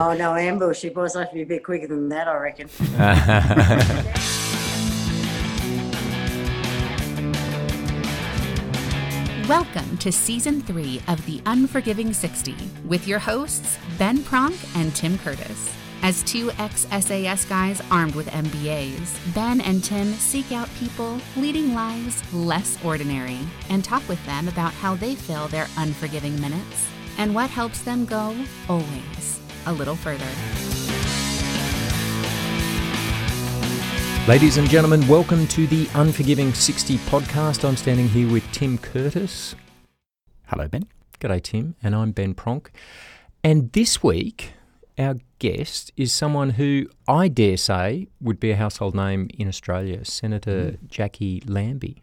Oh no, ambush. He was supposed to be a bit quicker than that, I reckon. Welcome to season three of The Unforgiving 60 with your hosts, Ben Pronk and Tim Curtis. As two ex SAS guys armed with MBAs, Ben and Tim seek out people leading lives less ordinary and talk with them about how they fill their unforgiving minutes and what helps them go always a little further. Ladies and gentlemen, welcome to the Unforgiving 60 podcast. I'm standing here with Tim Curtis. Hello, Ben. G'day, Tim. And I'm Ben Pronk. And this week, our guest is someone who I dare say would be a household name in Australia, Senator mm. Jacqui Lambie.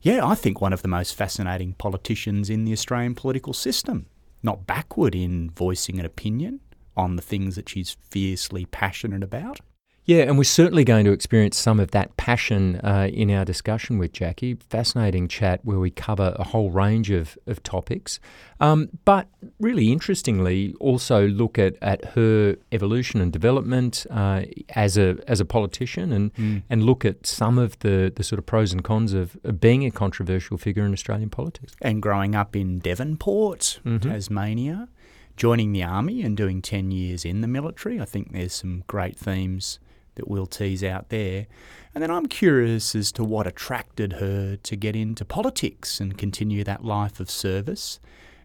Yeah, I think one of the most fascinating politicians in the Australian political system. Not backward in voicing an opinion, on the things that she's fiercely passionate about. Yeah, and we're certainly going to experience some of that passion uh, in our discussion with Jacqui. Fascinating chat where we cover a whole range of, of topics. Um, but really interestingly, also look at, at her evolution and development uh, as a as a politician and, mm. and look at some of the, the sort of pros and cons of, of, being a controversial figure in Australian politics. And growing up in Devonport, mm-hmm. Tasmania joining the army and doing 10 years in the military. I think there's some great themes that we'll tease out there. And then I'm curious as to what attracted her to get into politics and continue that life of service.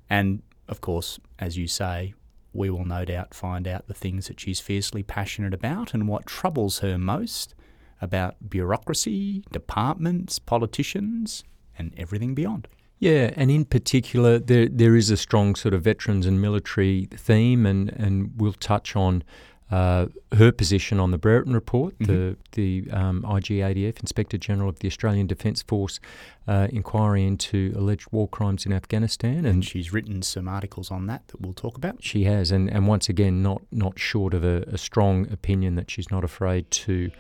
And of course, as you say, we will no doubt find out the things that she's fiercely passionate about and what troubles her most about bureaucracy, departments, politicians, and everything beyond. Yeah, and in particular, there there is a strong sort of veterans and military theme, and, and we'll touch on uh, her position on the Brereton report, mm-hmm. the the um, IGADF Inspector General of the Australian Defence Force uh, inquiry into alleged war crimes in Afghanistan, and, and, she's written some articles on that that we'll talk about. She has, and, and once again, not not short of a, a strong opinion that she's not afraid to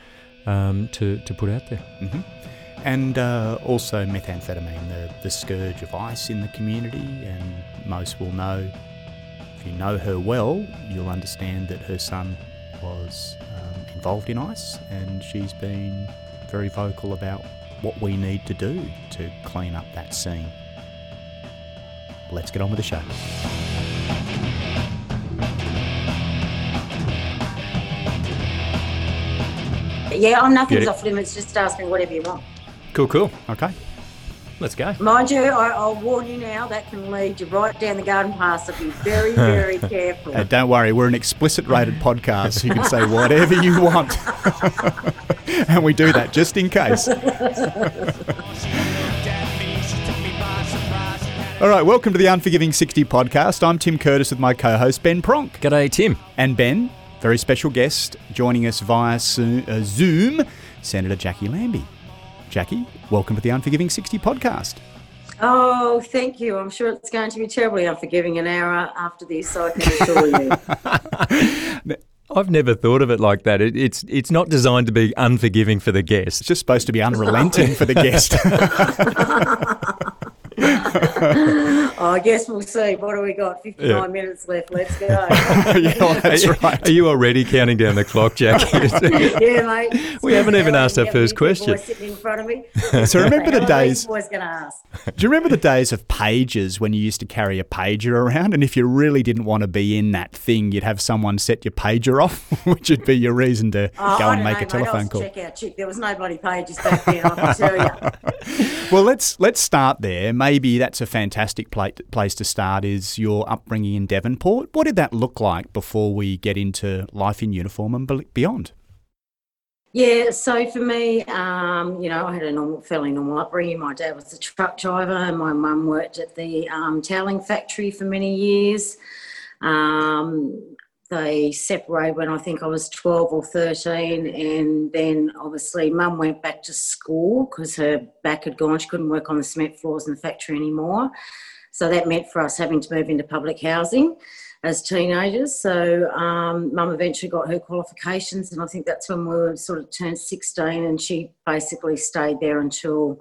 um, to to put out there. Mm-hmm and uh, also methamphetamine, the, the scourge of ice in the community. And most will know, if you know her well, you'll understand that her son was um, involved in ice, and she's been very vocal about what we need to do to clean up that scene. Let's get on with the show. Yeah, I'm nothing's off limits. Just ask me whatever you want. Cool, cool. Okay. Let's go. Mind you, I, will warn you now, that can lead you right down the garden path, so be very, very careful. Uh, don't worry, we're an explicit rated podcast, so you can say whatever you want. and we do that just in case. All right, welcome to the Unforgiving 60 podcast. I'm Tim Curtis with my co host, Ben Pronk. G'day, Tim. And Ben, very special guest, joining us via uh, Zoom, Senator Jacqui Lambie. Jacqui, welcome to the Unforgiving 60 podcast. Oh, thank you. I'm sure it's going to be terribly unforgiving an hour after this, so I can assure you. I've never thought of it like that. It, it's it's not designed to be unforgiving for the guest. It's just supposed to be unrelenting for the guest. oh, I guess we'll see. What do we got? 59 yeah. minutes left. Let's go. yeah, well, that's are, right. Are you already counting down the clock, Jacqui? yeah, mate. We haven't even asked our first question. Sitting in front of me. so remember the days. Was going to ask. Do you remember the days of pages when you used to carry a pager around, and if you really didn't want to be in that thing, you'd have someone set your pager off, which would be your reason to oh, go and make know, a telephone call. Check out chick. There was no bloody pages back then. I can tell you. well, let's let's start there. Maybe that's a fantastic place to start is your upbringing in Devonport. What did that look like before we get into life in uniform and beyond? Yeah, so for me, um, you know, I had a normal, fairly normal upbringing. My dad was a truck driver, and my mum worked at the um, toweling factory for many years. Um, they separated when I think I was 12 or 13. And then obviously mum went back to school because her back had gone. She couldn't work on the cement floors in the factory anymore. So that meant for us having to move into public housing as teenagers. So um, mum eventually got her qualifications. And I think that's when we were sort of turned 16 and she basically stayed there until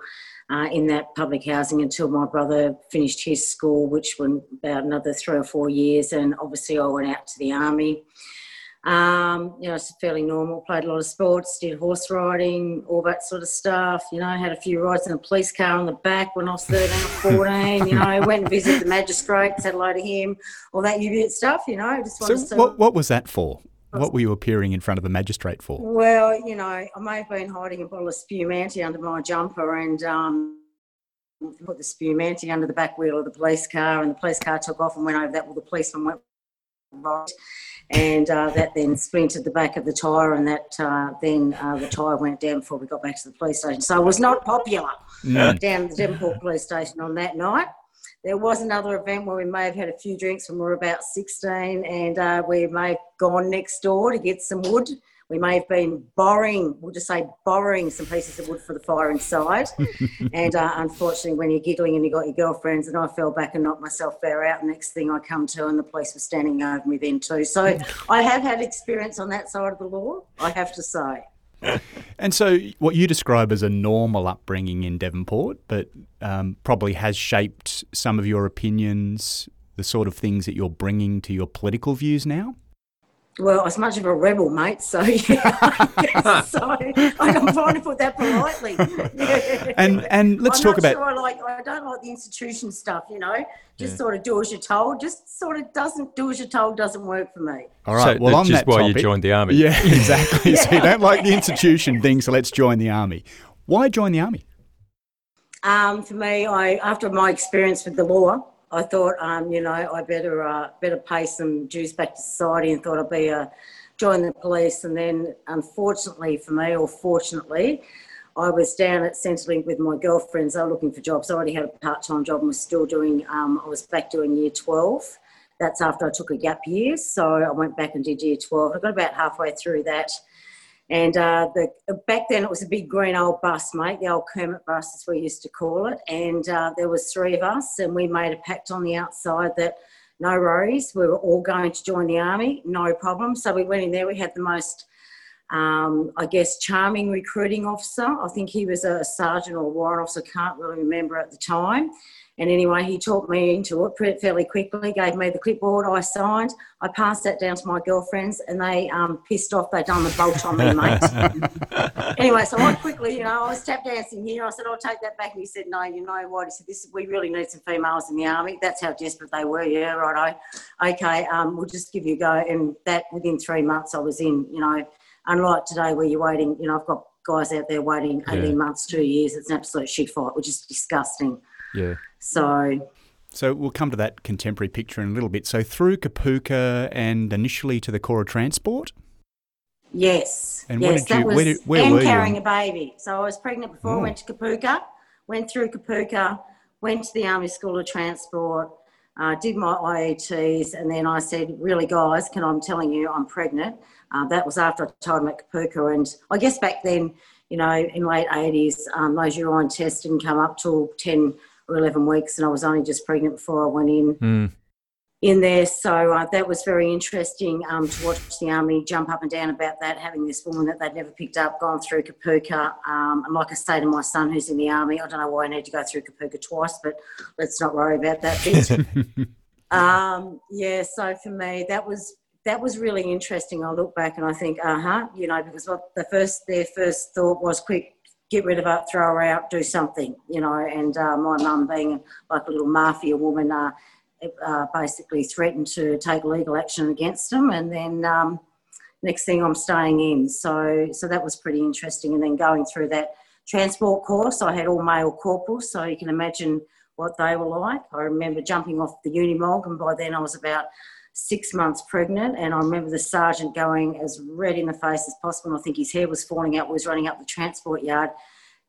uh, in that public housing until my brother finished his school, which went about another three or four years. And obviously, I went out to the army. Um, you know, it's fairly normal. Played a lot of sports, did horse riding, all that sort of stuff. You know, had a few rides in a police car on the back when I was 13 or 14. you know, went and visited the magistrate, said hello to him, all that usual stuff, you know. Just so, to... what, what was that for? What were you appearing in front of the magistrate for? Well, you know, I may have been hiding a bottle of spumante under my jumper and um, put the spumante under the back wheel of the police car, and the police car took off and went over that. Well, the policeman went right and uh, that then splintered the back of the tyre, and that uh, then uh, the tyre went down before we got back to the police station. So it was not popular down at the Devonport police station on that night. There was another event where we may have had a few drinks when we were about 16, and uh, we may have gone next door to get some wood we may have been borrowing, we'll just say borrowing some pieces of wood for the fire inside. and uh, unfortunately, when you're giggling and you've got your girlfriends, and I fell back and knocked myself fair out. Next thing I come to, and the police were standing over me then too. So I have had experience on that side of the law, I have to say. And so, what you describe as a normal upbringing in Devonport, but um, probably has shaped some of your opinions, the sort of things that you're bringing to your political views now? Well, I as much of a rebel, mate. So yeah, so I'm trying to put that politely. Yeah. And and let's I'm talk about. Sure I like. I don't like the institution stuff. You know, just yeah. sort of do as you're told. Just sort of doesn't do as you're told. Doesn't work for me. All right. So well, on that why topic, you joined the army. Yeah, exactly. So you don't like the institution thing, so let's join the army. Why join the army? Um, for me, I after my experience with the law, I thought, um, you know, I better uh, better pay some dues back to society, and thought I'd be uh, join the police. And then, unfortunately for me, or fortunately, I was down at Centrelink with my girlfriends. They were looking for jobs. I already had a part time job and was still doing. Um, I was back doing year twelve. That's after I took a gap year, so I went back and did year twelve. I got about halfway through that and uh, the, back then it was a big green old bus, mate, the old Kermit bus as we used to call it. And uh, there was three of us and we made a pact on the outside that no worries, we were all going to join the army, no problem. So we went in there, we had the most, um, I guess, charming recruiting officer. I think he was a sergeant or warrant officer, can't really remember at the time. And anyway, he talked me into it fairly quickly, gave me the clipboard, I signed. I passed that down to my girlfriends and they um, pissed off, they'd done the bolt on me, mate. anyway, so I quickly, you know, I was tap dancing here. I said, I'll take that back. And he said, no, you know what? He said, this, we really need some females in the army. That's how desperate they were. Yeah, right. Okay, um, we'll just give you a go. And that within three months I was in, you know, unlike today where you're waiting, you know, I've got guys out there waiting 18 yeah. months, two years. It's an absolute shit fight, which is disgusting. Yeah. So. So we'll come to that contemporary picture in a little bit. So through Kapooka and initially to the Corps of Transport. Yes. And yes, where did you? Was, where, did, where and were carrying you? a baby. So I was pregnant before. Oh. I went to Kapooka. Went through Kapooka. Went to the Army School of Transport. Uh, did my IETs, and then I said, "Really, guys, can I'm telling you, I'm pregnant." Uh, that was after I told them at Kapooka, and I guess back then, you know, in late 80s, um, those urine tests didn't come up till 10 or 11 weeks, and I was only just pregnant before I went in. Mm. In there, so uh, that was very interesting um, to watch the army jump up and down about that, having this woman that they'd never picked up, gone through Kapooka. Um, and like I say to my son who's in the army, I don't know why I need to go through Kapooka twice, but let's not worry about that bit. um, yeah, so for me, that was that was really interesting. I look back and I think, uh huh, you know, because what the first their first thought was, quick, get rid of her, throw her out, do something, you know. And uh, my mum, being like a little mafia woman, uh, uh, basically threatened to take legal action against them. And then um, next thing, I'm staying in. So, so that was pretty interesting. And then going through that transport course, I had all male corporals, so you can imagine what they were like. I remember jumping off the Unimog, and by then I was about six months pregnant. And I remember the sergeant going as red in the face as possible. And I think his hair was falling out, was running up the transport yard,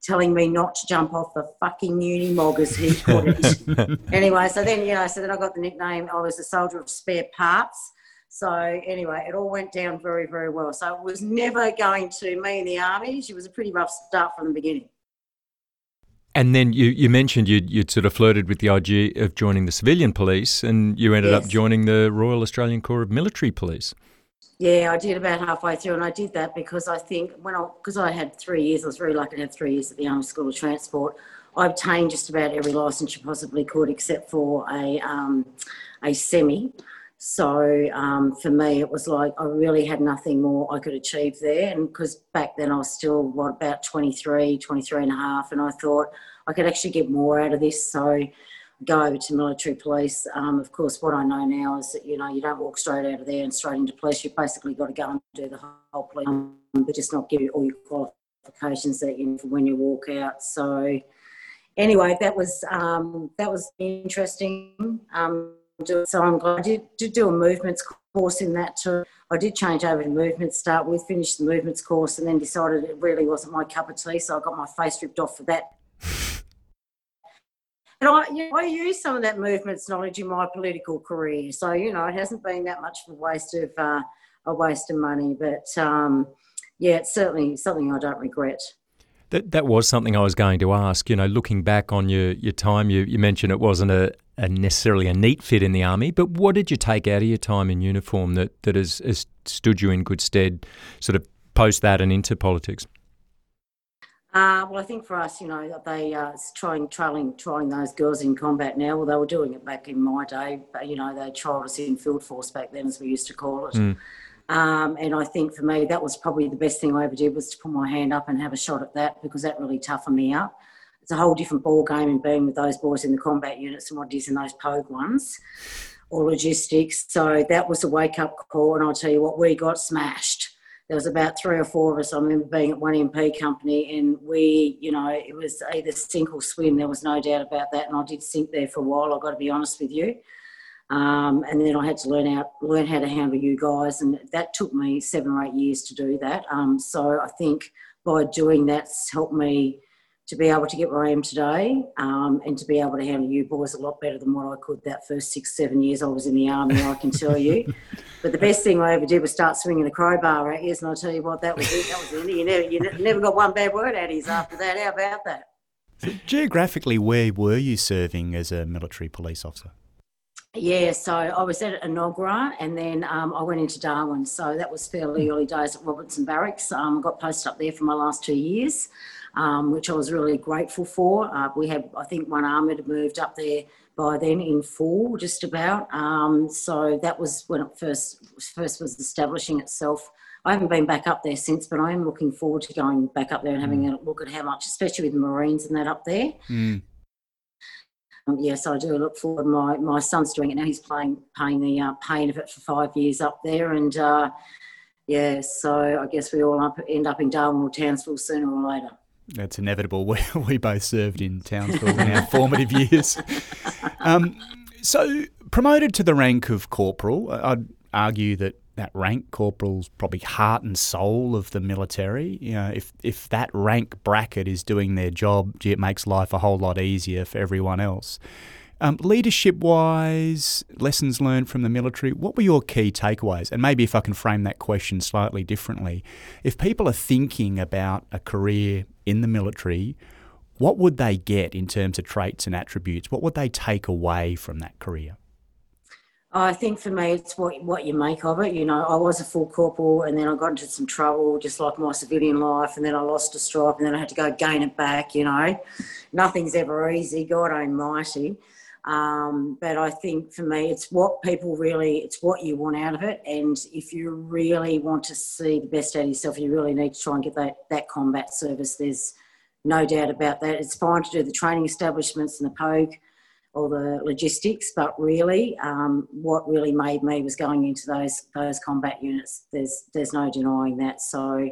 telling me not to jump off the fucking Unimog, as he put it. anyway, so then, you know, so then I got the nickname, I was a soldier of spare parts. So anyway, it all went down very, very well. So it was never going to me in the army. She was a pretty rough start from the beginning. And then you, you mentioned you'd, you'd sort of flirted with the idea of joining the civilian police, and you ended yes. up joining the Royal Australian Corps of Military Police. Yeah, I did about halfway through, and I did that because I think when I because I had three years, I was very lucky to have three years at the Army School of Transport. I obtained just about every license you possibly could, except for a um, a semi. So um, for me, it was like I really had nothing more I could achieve there. And because back then I was still, what, about 23, 23 and a half. And I thought I could actually get more out of this. So go over to military police. Um, of course, what I know now is that, you know, you don't walk straight out of there and straight into police. You've basically got to go and do the whole police, um, but just not give you all your qualifications that you need for when you walk out. So anyway, that was, um, that was interesting. Um, so I'm glad I did, did do a movements course in that too. I did change over to movements, start with, finished the movements course, and then decided it really wasn't my cup of tea. So I got my face ripped off for that. And I, you know, I use some of that movements knowledge in my political career. So, you know, it hasn't been that much of a waste of, uh, a waste of money. But um, yeah, it's certainly something I don't regret. That, that was something I was going to ask. You know, looking back on your, your time, you, you mentioned it wasn't a, a necessarily a neat fit in the army, but what did you take out of your time in uniform that, that has, has stood you in good stead sort of post that and into politics? Uh, well, I think for us, you know, they uh, trying, trailing, trying those girls in combat now. Well, they were doing it back in my day, but you know, they trialled us in field force back then, as we used to call it. Mm. Um, and I think for me, that was probably the best thing I ever did was to put my hand up and have a shot at that because that really toughened me up. It's a whole different ball game in being with those boys in the combat units and what it is in those pogue ones or logistics. So that was a wake up call. And I'll tell you what, we got smashed. There was about three or four of us. I remember being at one MP company, and we, you know, it was either sink or swim. There was no doubt about that. And I did sink there for a while. I've got to be honest with you. Um, and then I had to learn out, learn how to handle you guys, and that took me seven or eight years to do that. Um, so I think by doing that's helped me to be able to get where I am today, um, and to be able to handle you boys a lot better than what I could that first six, seven years I was in the army. I can tell you. but the best thing I ever did was start swinging a crowbar at you, and I'll tell you what, that was it. That was it. You never, you never got one bad word out of you after that. How about that? So geographically, where were you serving as a military police officer? Yeah, so I was at Enoggera and then um, I went into Darwin. So that was fairly early days at Robertson Barracks. Um, got posted up there for my last two years, um, which I was really grateful for. Uh, we had, I think, one armoured had moved up there by then in full, just about. Um, so that was when it first first was establishing itself. I haven't been back up there since, but I am looking forward to going back up there and having mm. a look at how much, especially with the Marines and that up there. Mm. Um, yes, I do look forward. My my son's doing it now. He's playing paying the uh, pain of it for five years up there, and uh, yeah, so I guess we all up, end up in Darwin or Townsville sooner or later. That's inevitable. We, we both served in Townsville in our formative years. Um, so, promoted to the rank of corporal, I'd argue that that rank corporal's probably heart and soul of the military. You know, if if that rank bracket is doing their job, gee, it makes life a whole lot easier for everyone else. Um, leadership wise, lessons learned from the military, what were your key takeaways? And maybe if I can frame that question slightly differently, if people are thinking about a career in the military, what would they get in terms of traits and attributes? What would they take away from that career? I think for me, it's what what you make of it. You know, I was a full corporal, and then I got into some trouble, just like my civilian life, and then I lost a stripe, and then I had to go gain it back. You know, nothing's ever easy. God Almighty. Um, but I think for me, it's what people really, it's what you want out of it. And if you really want to see the best out of yourself, you really need to try and get that, that combat service. There's no doubt about that. It's fine to do the training establishments and the POGE all the logistics, but really, um, what really made me was going into those those combat units. There's there's no denying that. So,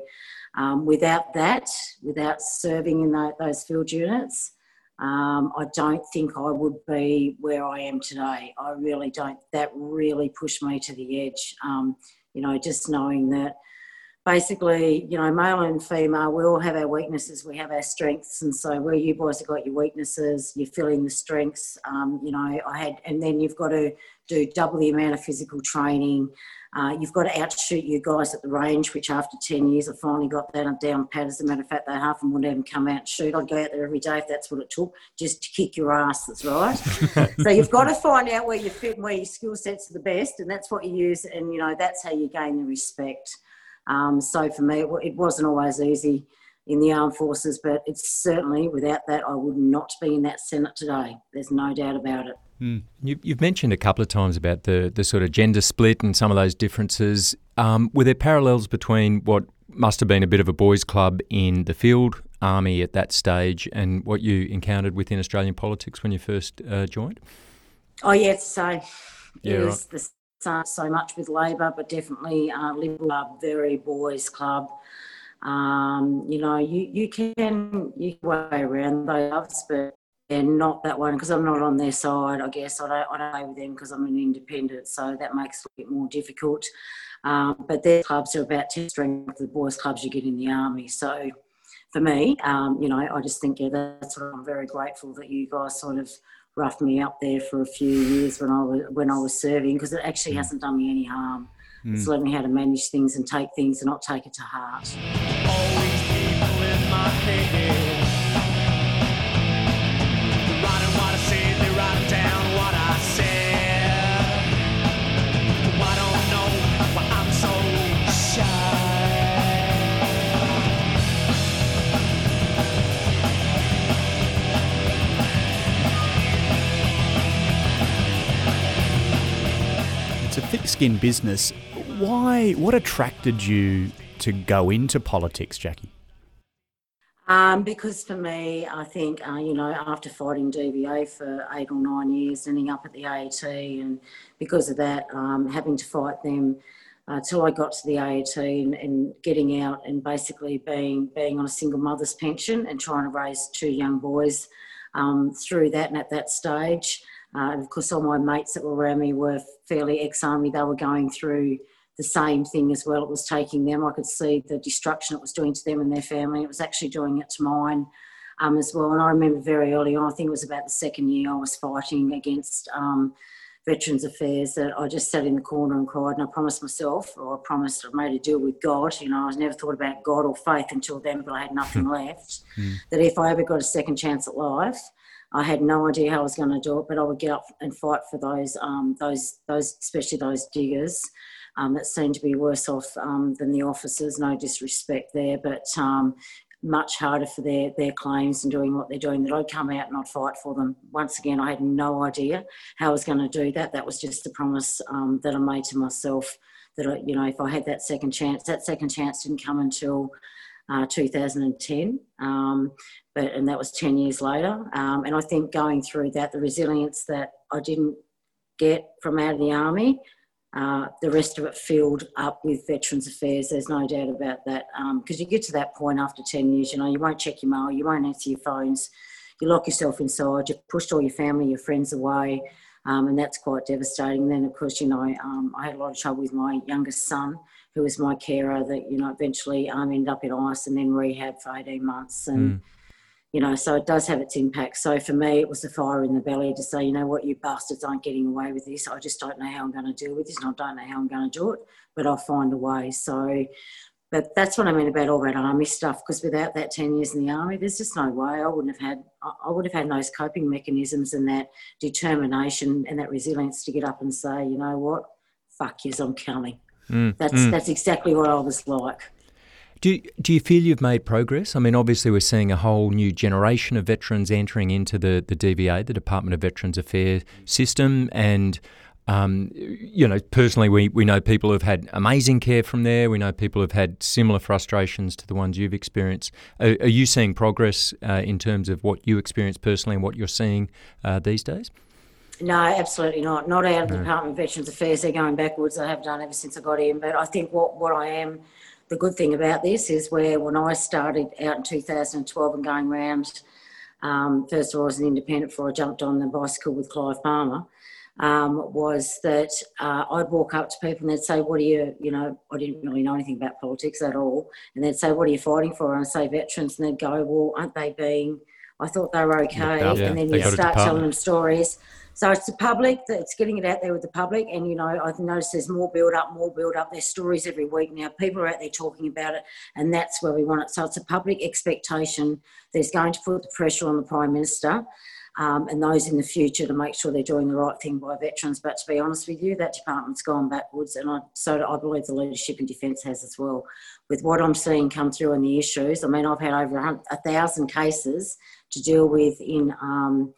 um, without that, without serving in the, those field units, um, I don't think I would be where I am today. I really don't. That really pushed me to the edge. Um, you know, just knowing that basically, you know, male and female, we all have our weaknesses, we have our strengths. And so where you boys have got your weaknesses, you're filling the strengths. Um, you know, I had, and then you've got to do double the amount of physical training. Uh, you've got to outshoot you guys at the range, which after 10 years, I finally got that down pat. As a matter of fact, they half and wouldn't even come out and shoot. I'd go out there every day if that's what it took, just to kick your ass, that's right. so you've got to find out where you fit and where your skill sets are the best, and that's what you use, and, you know, that's how you gain the respect. Um, so for me, it, it, wasn't always easy. in the armed forces, but it's certainly without that, I would not be in that Senate today. There's no doubt about it. Mm. You, have mentioned a couple of times about the, the sort of gender split and some of those differences. Um, were there parallels between what must have been a bit of a boys' club in the field army at that stage and what you encountered within Australian politics when you first uh, joined? Oh, yes. So yeah, it right. the same so much with Labor, but definitely uh, Liberal very boys' club. Um, you know, you, you can you can way around those, but they're not that one because I'm not on their side. I guess I don't I don't play with them because I'm an independent, so that makes it a bit more difficult. Um, but their clubs are about ten strength the boys' clubs you get in the army. So for me, um, you know, I just think yeah, that's what I'm very grateful that you guys sort of roughed me up there for a few years when I was when I was serving because it actually mm. hasn't done me any harm. Mm. It's learned me how to manage things and take things and not take it to heart. Thick-skinned business. Why? What attracted you to go into politics, Jacqui? Um, because for me, I think, uh, you know, after fighting DVA for eight or nine years, ending up at the AAT, and because of that, um, having to fight them uh, till I got to the AAT and, and, getting out and basically being being on a single mother's pension and trying to raise two young boys um, through that and at that stage. Uh, and of course, all my mates that were around me were fairly ex army. They were going through the same thing as well. It was taking them. I could see the destruction it was doing to them and their family. It was actually doing it to mine um, as well. And I remember very early on, I think it was about the second year I was fighting against um, Veterans Affairs, that I just sat in the corner and cried. And I promised myself, or I promised, I made a deal with God. You know, I never thought about God or faith until then, but I had nothing left. Mm. That if I ever got a second chance at life, I had no idea how I was going to do it, but I would get up and fight for those, um, those, those, especially those diggers um, that seemed to be worse off um, than the officers. No disrespect there, but um, much harder for their their claims and doing what they're doing. That I'd come out and I'd fight for them. Once again, I had no idea how I was going to do that. That was just a promise um, that I made to myself. That I, you know, if I had that second chance, that second chance didn't come until uh, 2010. Um, but and that was 10 years later. Um, and I think going through that, the resilience that I didn't get from out of the army, uh, the rest of it filled up with Veterans Affairs. There's no doubt about that. Because um, you get to that point after 10 years, you know, you won't check your mail, you won't answer your phones, you lock yourself inside, you've pushed all your family, your friends away. Um, and that's quite devastating. Then, of course, you know, um, I had a lot of trouble with my youngest son, who was my carer, that, you know, eventually um, ended up in ice and then rehab for 18 months. And, mm you know, so it does have its impact. So for me, it was the fire in the belly to say, you know what, you bastards aren't getting away with this. I just don't know how I'm going to deal with this, and I don't know how I'm going to do it, but I'll find a way. So, but that's what I mean about all that army stuff. Because without that ten years in the army, there's just no way I wouldn't have had. I would have had those coping mechanisms and that determination and that resilience to get up and say, you know what, fuck yous, I'm coming. Mm, that's mm. that's exactly what I was like. Do, do you feel you've made progress? I mean, obviously, we're seeing a whole new generation of veterans entering into the, the DVA, the Department of Veterans Affairs system. And, um, you know, personally, we, we know people who've had amazing care from there. We know people who've had similar frustrations to the ones you've experienced. Are, are you seeing progress uh, in terms of what you experience personally and what you're seeing uh, these days? No, absolutely not. Not out of the Department of Veterans Affairs. They're going backwards. They have done ever since I got in. But I think what, what I am the good thing about this is where when I started out in 2012 and going around, um, first of all, as an independent before I jumped on the bicycle with Clive Palmer, um, was that uh, I'd walk up to people and they'd say, What are you, you know, I didn't really know anything about politics at all. And they'd say, What are you fighting for? And I'd say, Veterans. And they'd go, Well, aren't they being, I thought they were okay. Yeah, and then you start telling them stories. So it's the public that's getting it out there with the public. And, you know, I've noticed there's more build up, more build up. There's stories every week now. People are out there talking about it, and that's where we want it. So it's a public expectation. There's going to put the pressure on the Prime Minister. um, and those in the future to make sure they're doing the right thing by veterans. But to be honest with you, that department's gone backwards, and I, so I believe the leadership in defence has as well. With what I'm seeing come through in the issues, I mean, I've had over a, a thousand cases to deal with in. Um,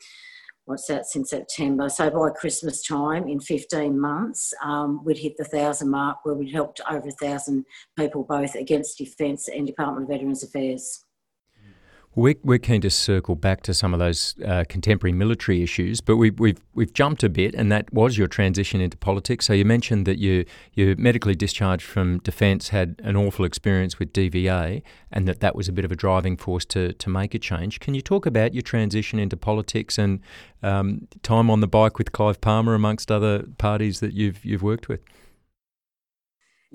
what's that since September? So by Christmas time, in 15 months, um, we'd hit the thousand mark where we'd helped over a thousand people both against Defence and Department of Veterans Affairs. We're, we're keen to circle back to some of those uh, contemporary military issues, but we, we've we've jumped a bit, and that was your transition into politics. So you mentioned that you you medically discharged from defence, had an awful experience with DVA, and that that was a bit of a driving force to to make a change. Can you talk about your transition into politics and um, time on the bike with Clive Palmer, amongst other parties that you've you've worked with?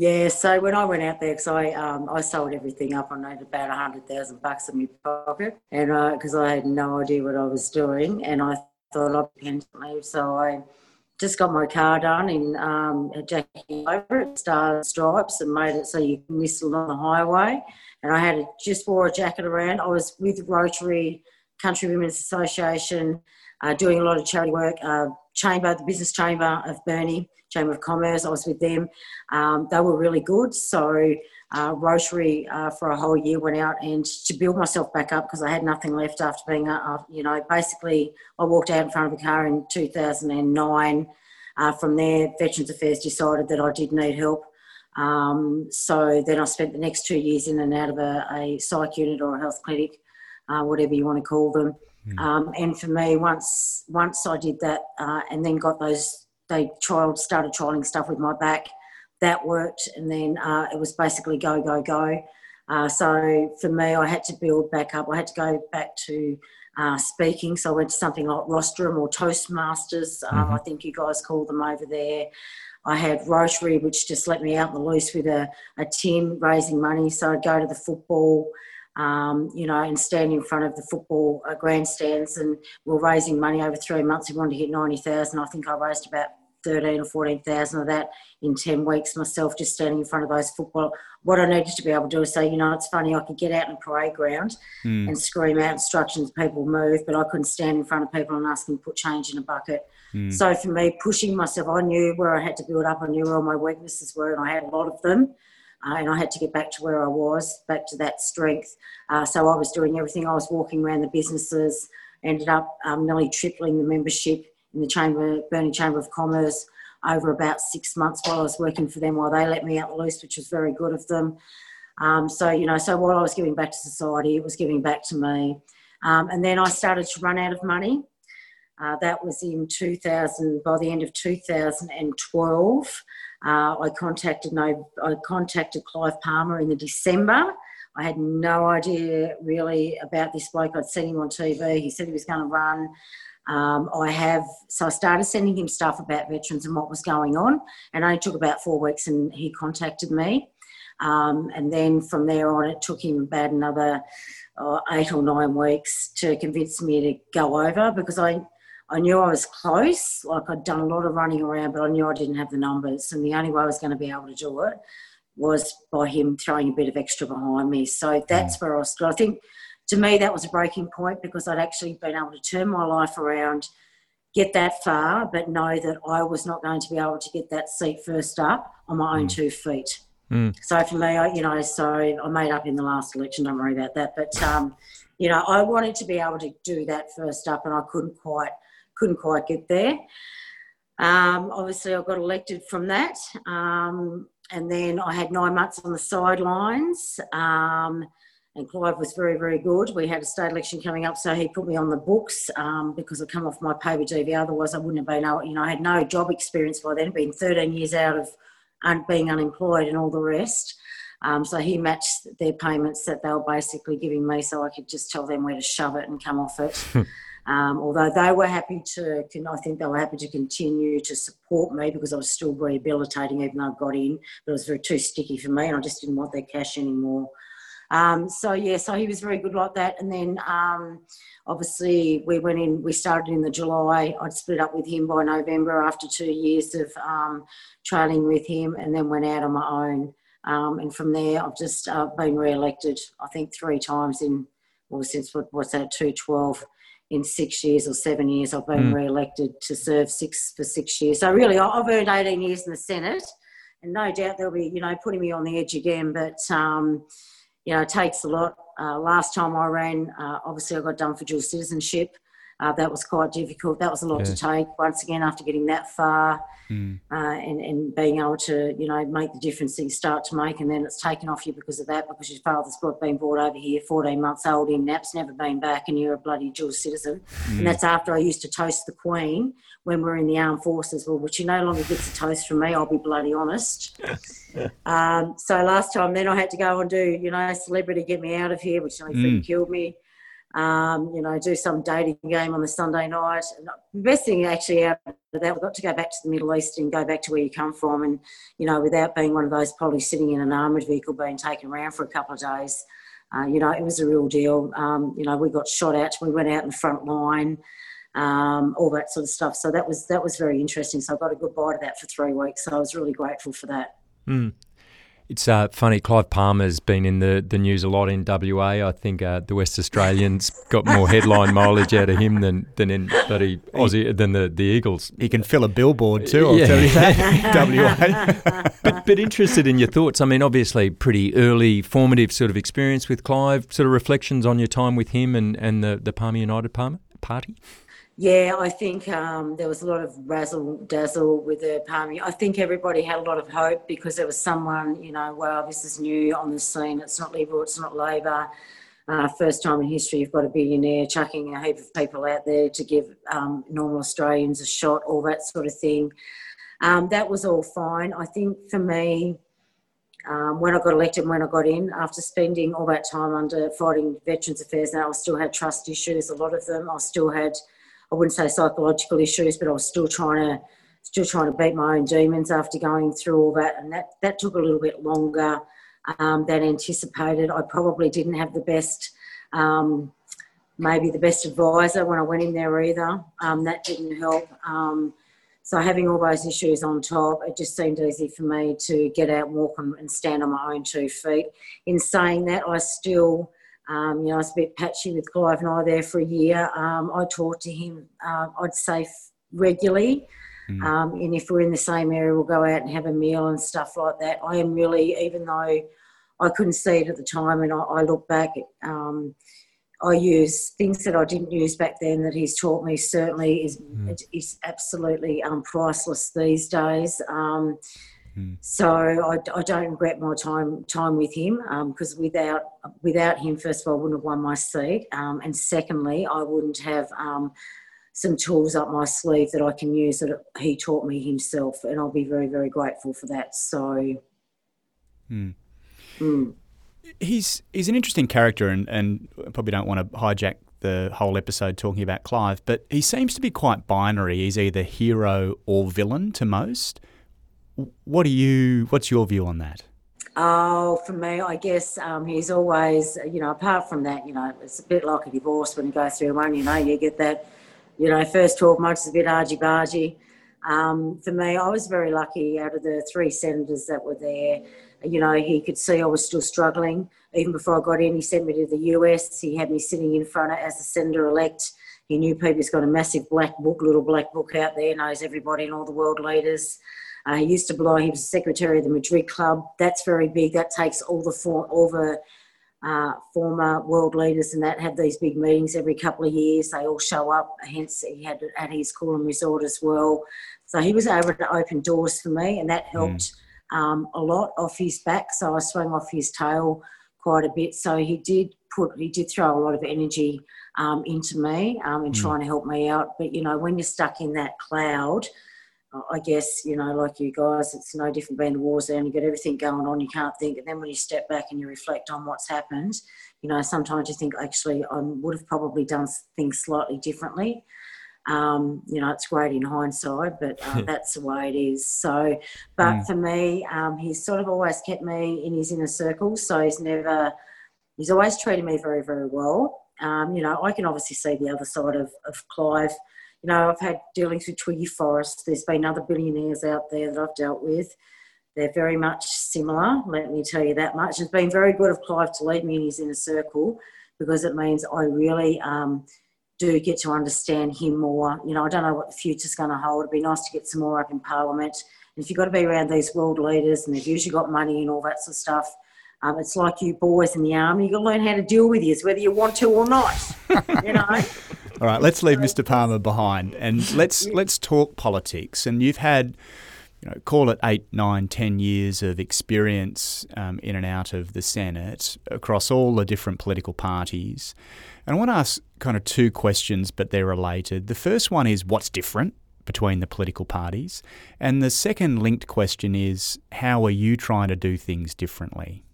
Yeah, so when I went out there, because I um, I sold everything up, I made about a hundred thousand bucks in my pocket, and because I had no idea what I was doing, and I thought I'd pension leave, so I just got my car done in um, Jackie over it, started stripes, and made it so you can whistle on the highway, and I had a, just wore a jacket around. I was with Rotary Country Women's Association, uh, doing a lot of charity work, uh, chamber, the business chamber of Burnie Chamber of Commerce. I was with them. Um, they were really good. So uh, Rotary uh, for a whole year went out and to build myself back up because I had nothing left after being, uh, you know, basically I walked out in front of a car in 2009. Uh, from there, Veterans Affairs decided that I did need help. Um, so then I spent the next two years in and out of a, a psych unit or a health clinic, uh, whatever you want to call them. Mm. Um, and for me, once once I did that, uh, and then got those they trialed, started trialing stuff with my back. That worked, and then uh, it was basically go, go, go. Uh, so for me, I had to build back up. I had to go back to uh, speaking. So I went to something like Rostrum or Toastmasters. Um, mm-hmm. I think you guys call them over there. I had Rotary, which just let me out in the loose with a, a tin raising money. So I'd go to the football, um, you know, and stand in front of the football uh, grandstands. And we are raising money over three months. We wanted to hit 90,000. I think I raised about thirteen or fourteen thousand of that in ten weeks myself, just standing in front of those football. What I needed to be able to do is say, you know, it's funny, I could get out in a parade ground mm. and scream out instructions, people move, but I couldn't stand in front of people and ask them to put change in a bucket. Mm. So for me, pushing myself, I knew where I had to build up. I knew where all my weaknesses were, and I had a lot of them. Uh, and I had to get back to where I was, back to that strength. Uh, so I was doing everything. I was walking around the businesses, ended up um, nearly tripling the membership in the Chamber, Burnie Chamber of Commerce over about six months while I was working for them while they let me out loose, which was very good of them. Um, so, you know, so while I was giving back to society, it was giving back to me. Um, and then I started to run out of money. Uh, that was in 2000, by the end of 2012. Uh, I contacted no, I contacted Clive Palmer in the December. I had no idea really about this bloke. I'd seen him on TV. He said he was going to run. Um, I have, so I started sending him stuff about veterans and what was going on, and only took about four weeks and he contacted me. Um, and then from there on, it took him about another uh, eight or nine weeks to convince me to go over because I, I knew I was close. Like I'd done a lot of running around, but I knew I didn't have the numbers. And the only way I was going to be able to do it was by him throwing a bit of extra behind me. So that's mm. where I stood. I think to me, that was a breaking point because I'd actually been able to turn my life around, get that far, but know that I was not going to be able to get that seat first up on my own mm. two feet. Mm. So for me, I, you know, so I made up in the last election. Don't worry about that. But um, you know, I wanted to be able to do that first up, and I couldn't quite, couldn't quite get there. Um, obviously, I got elected from that, um, and then I had nine months on the sidelines. Um, and Clive was very, very good. We had a state election coming up, so he put me on the books um, because I'd come off my paper DV. Otherwise, I wouldn't have been. You know, I had no job experience by then. Been 13 years out of being unemployed and all the rest. Um, so he matched their payments that they were basically giving me, so I could just tell them where to shove it and come off it. um, although they were happy to, I think they were happy to continue to support me because I was still rehabilitating even though I got in. But it was very too sticky for me, and I just didn't want their cash anymore. Um, so yeah, so he was very good like that. And then um, obviously we went in. We started in the July. I'd split up with him by November after two years of um, training with him, and then went out on my own. Um, and from there, I've just uh, been re-elected. I think three times in well since what, what's that two twelve in six years or seven years. I've been mm. re-elected to serve six for six years. So really, I've earned 18 years in the Senate, and no doubt they'll be, you know, putting me on the edge again. But um, you know, it takes a lot. Uh, last time I ran, uh, obviously I got done for dual citizenship. Uh, that was quite difficult. That was a lot yeah. to take. Once again, after getting that far mm. uh, and, and being able to, you know, make the difference that you start to make, and then it's taken off you because of that, because your father's been brought over here, 14 months old in naps, never been back, and you're a bloody dual citizen. Mm. And that's after I used to toast the Queen when we are in the armed forces. Well, which she no longer gets a toast from me, I'll be bloody honest. um, so last time, then I had to go and do, you know, celebrity get me out of here, which nearly mm. killed me um, you know, do some dating game on the Sunday night. The best thing actually out of that, we got to go back to the Middle East and go back to where you come from, and you know, without being one of those probably sitting in an armoured vehicle being taken around for a couple of days. Uh, you know, it was a real deal. Um, you know, we got shot at. We went out in the front line, um, all that sort of stuff. So that was that was very interesting. So I got a good bite of that for three weeks. So I was really grateful for that. Mm. It's uh, funny. Clive Palmer's been in the, the news a lot in WA. I think uh, the West Australians got more headline mileage out of him than than in bloody Aussie than the, the Eagles. He can fill a billboard too. I'll yeah. tell you that. WA. but but interested in your thoughts. I mean, obviously, pretty early formative sort of experience with Clive. Sort of reflections on your time with him and, and the the Palmer United Palmer party. Yeah, I think um, there was a lot of razzle dazzle with the Palmy. I think everybody had a lot of hope because there was someone, you know, wow, this is new on the scene. It's not Liberal, it's not Labor. Uh, first time in history, you've got a billionaire chucking a heap of people out there to give um, normal Australians a shot, all that sort of thing. Um, that was all fine. I think for me, um, when I got elected, when I got in, after spending all that time under fighting Veterans Affairs, now I still had trust issues, a lot of them. I still had I wouldn't say psychological issues, but I was still trying to still trying to beat my own demons after going through all that, and that that took a little bit longer um, than anticipated. I probably didn't have the best. Um, maybe the best advisor when I went in there either. Um, that didn't help. Um, so having all those issues on top, it just seemed easy for me to get out, walk, and stand on my own two feet. In saying that, I still um, you know, I was a bit patchy with Clive and I there for a year. Um, I talked to him, uh, I'd say regularly. Mm. Um, and if we're in the same area, we'll go out and have a meal and stuff like that. I am really, even though I couldn't see it at the time, and I, I look back, um, I use things that I didn't use back then that he's taught me. Certainly, is mm. is absolutely um, priceless these days. Mm. So I, I, don't regret my time time with him because um, without without him, first of all, I wouldn't have won my seat, um, and secondly, I wouldn't have um, some tools up my sleeve that I can use that he taught me himself, and I'll be very very grateful for that. So. Mm. Mm. He's he's an interesting character, and, and probably don't want to hijack the whole episode talking about Clive, but he seems to be quite binary. He's either hero or villain to most. What do you? What's your view on that? Oh, for me, I guess um, he's always, you know, apart from that, you know, it's a bit like a divorce when you go through one, you know, you get that, you know, first 12 months is a bit argy-bargy. Um, for me, I was very lucky out of the three senators that were there. You know, he could see I was still struggling. Even before I got in, he sent me to the US. He had me sitting in front of, as a senator elect. He knew people. He's got a massive black book, little black book out there, knows everybody and all the world leaders. Uh, he used to belong. He was secretary of the Madrid Club. That's very big. That takes all the for, all the uh, former world leaders and that have these big meetings every couple of years. They all show up. Hence, he had it at his Coolum Resort as well. So he was able to open doors for me, and that helped mm. um, a lot off his back. So I swung off his tail quite a bit. So he did put he did throw a lot of energy um, into me um, and mm. trying to help me out. But you know, when you're stuck in that cloud I guess, you know, like you guys, it's no different being the war zone. You got everything going on, you can't think. And then when you step back and you reflect on what's happened, you know, sometimes you think, actually, I would have probably done things slightly differently. Um, you know, it's great in hindsight, but uh, that's the way it is. So, but mm. for me, um, he's sort of always kept me in his inner circle. So he's never, he's always treated me very, very well. Um, you know, I can obviously see the other side of, of Clive you know, I've had dealings with Twiggy Forrest. There's been other billionaires out there that I've dealt with. They're very much similar, let me tell you that much. It's been very good of Clive to lead me in his inner circle because it means I really um, do get to understand him more. You know, I don't know what the future's going to hold. It'd be nice to get some more up in Parliament. And if you've got to be around these world leaders and they've usually got money and all that sort of stuff, um, it's like you boys in the army. You've got to learn how to deal with this, whether you want to or not. you know. All right, let's leave Mr. Palmer behind and let's let's talk politics. And you've had, you know, call it eight, nine, ten years of experience um, in and out of the Senate across all the different political parties. And I want to ask kind of two questions, but they're related. The first one is what's different between the political parties, and the second linked question is how are you trying to do things differently?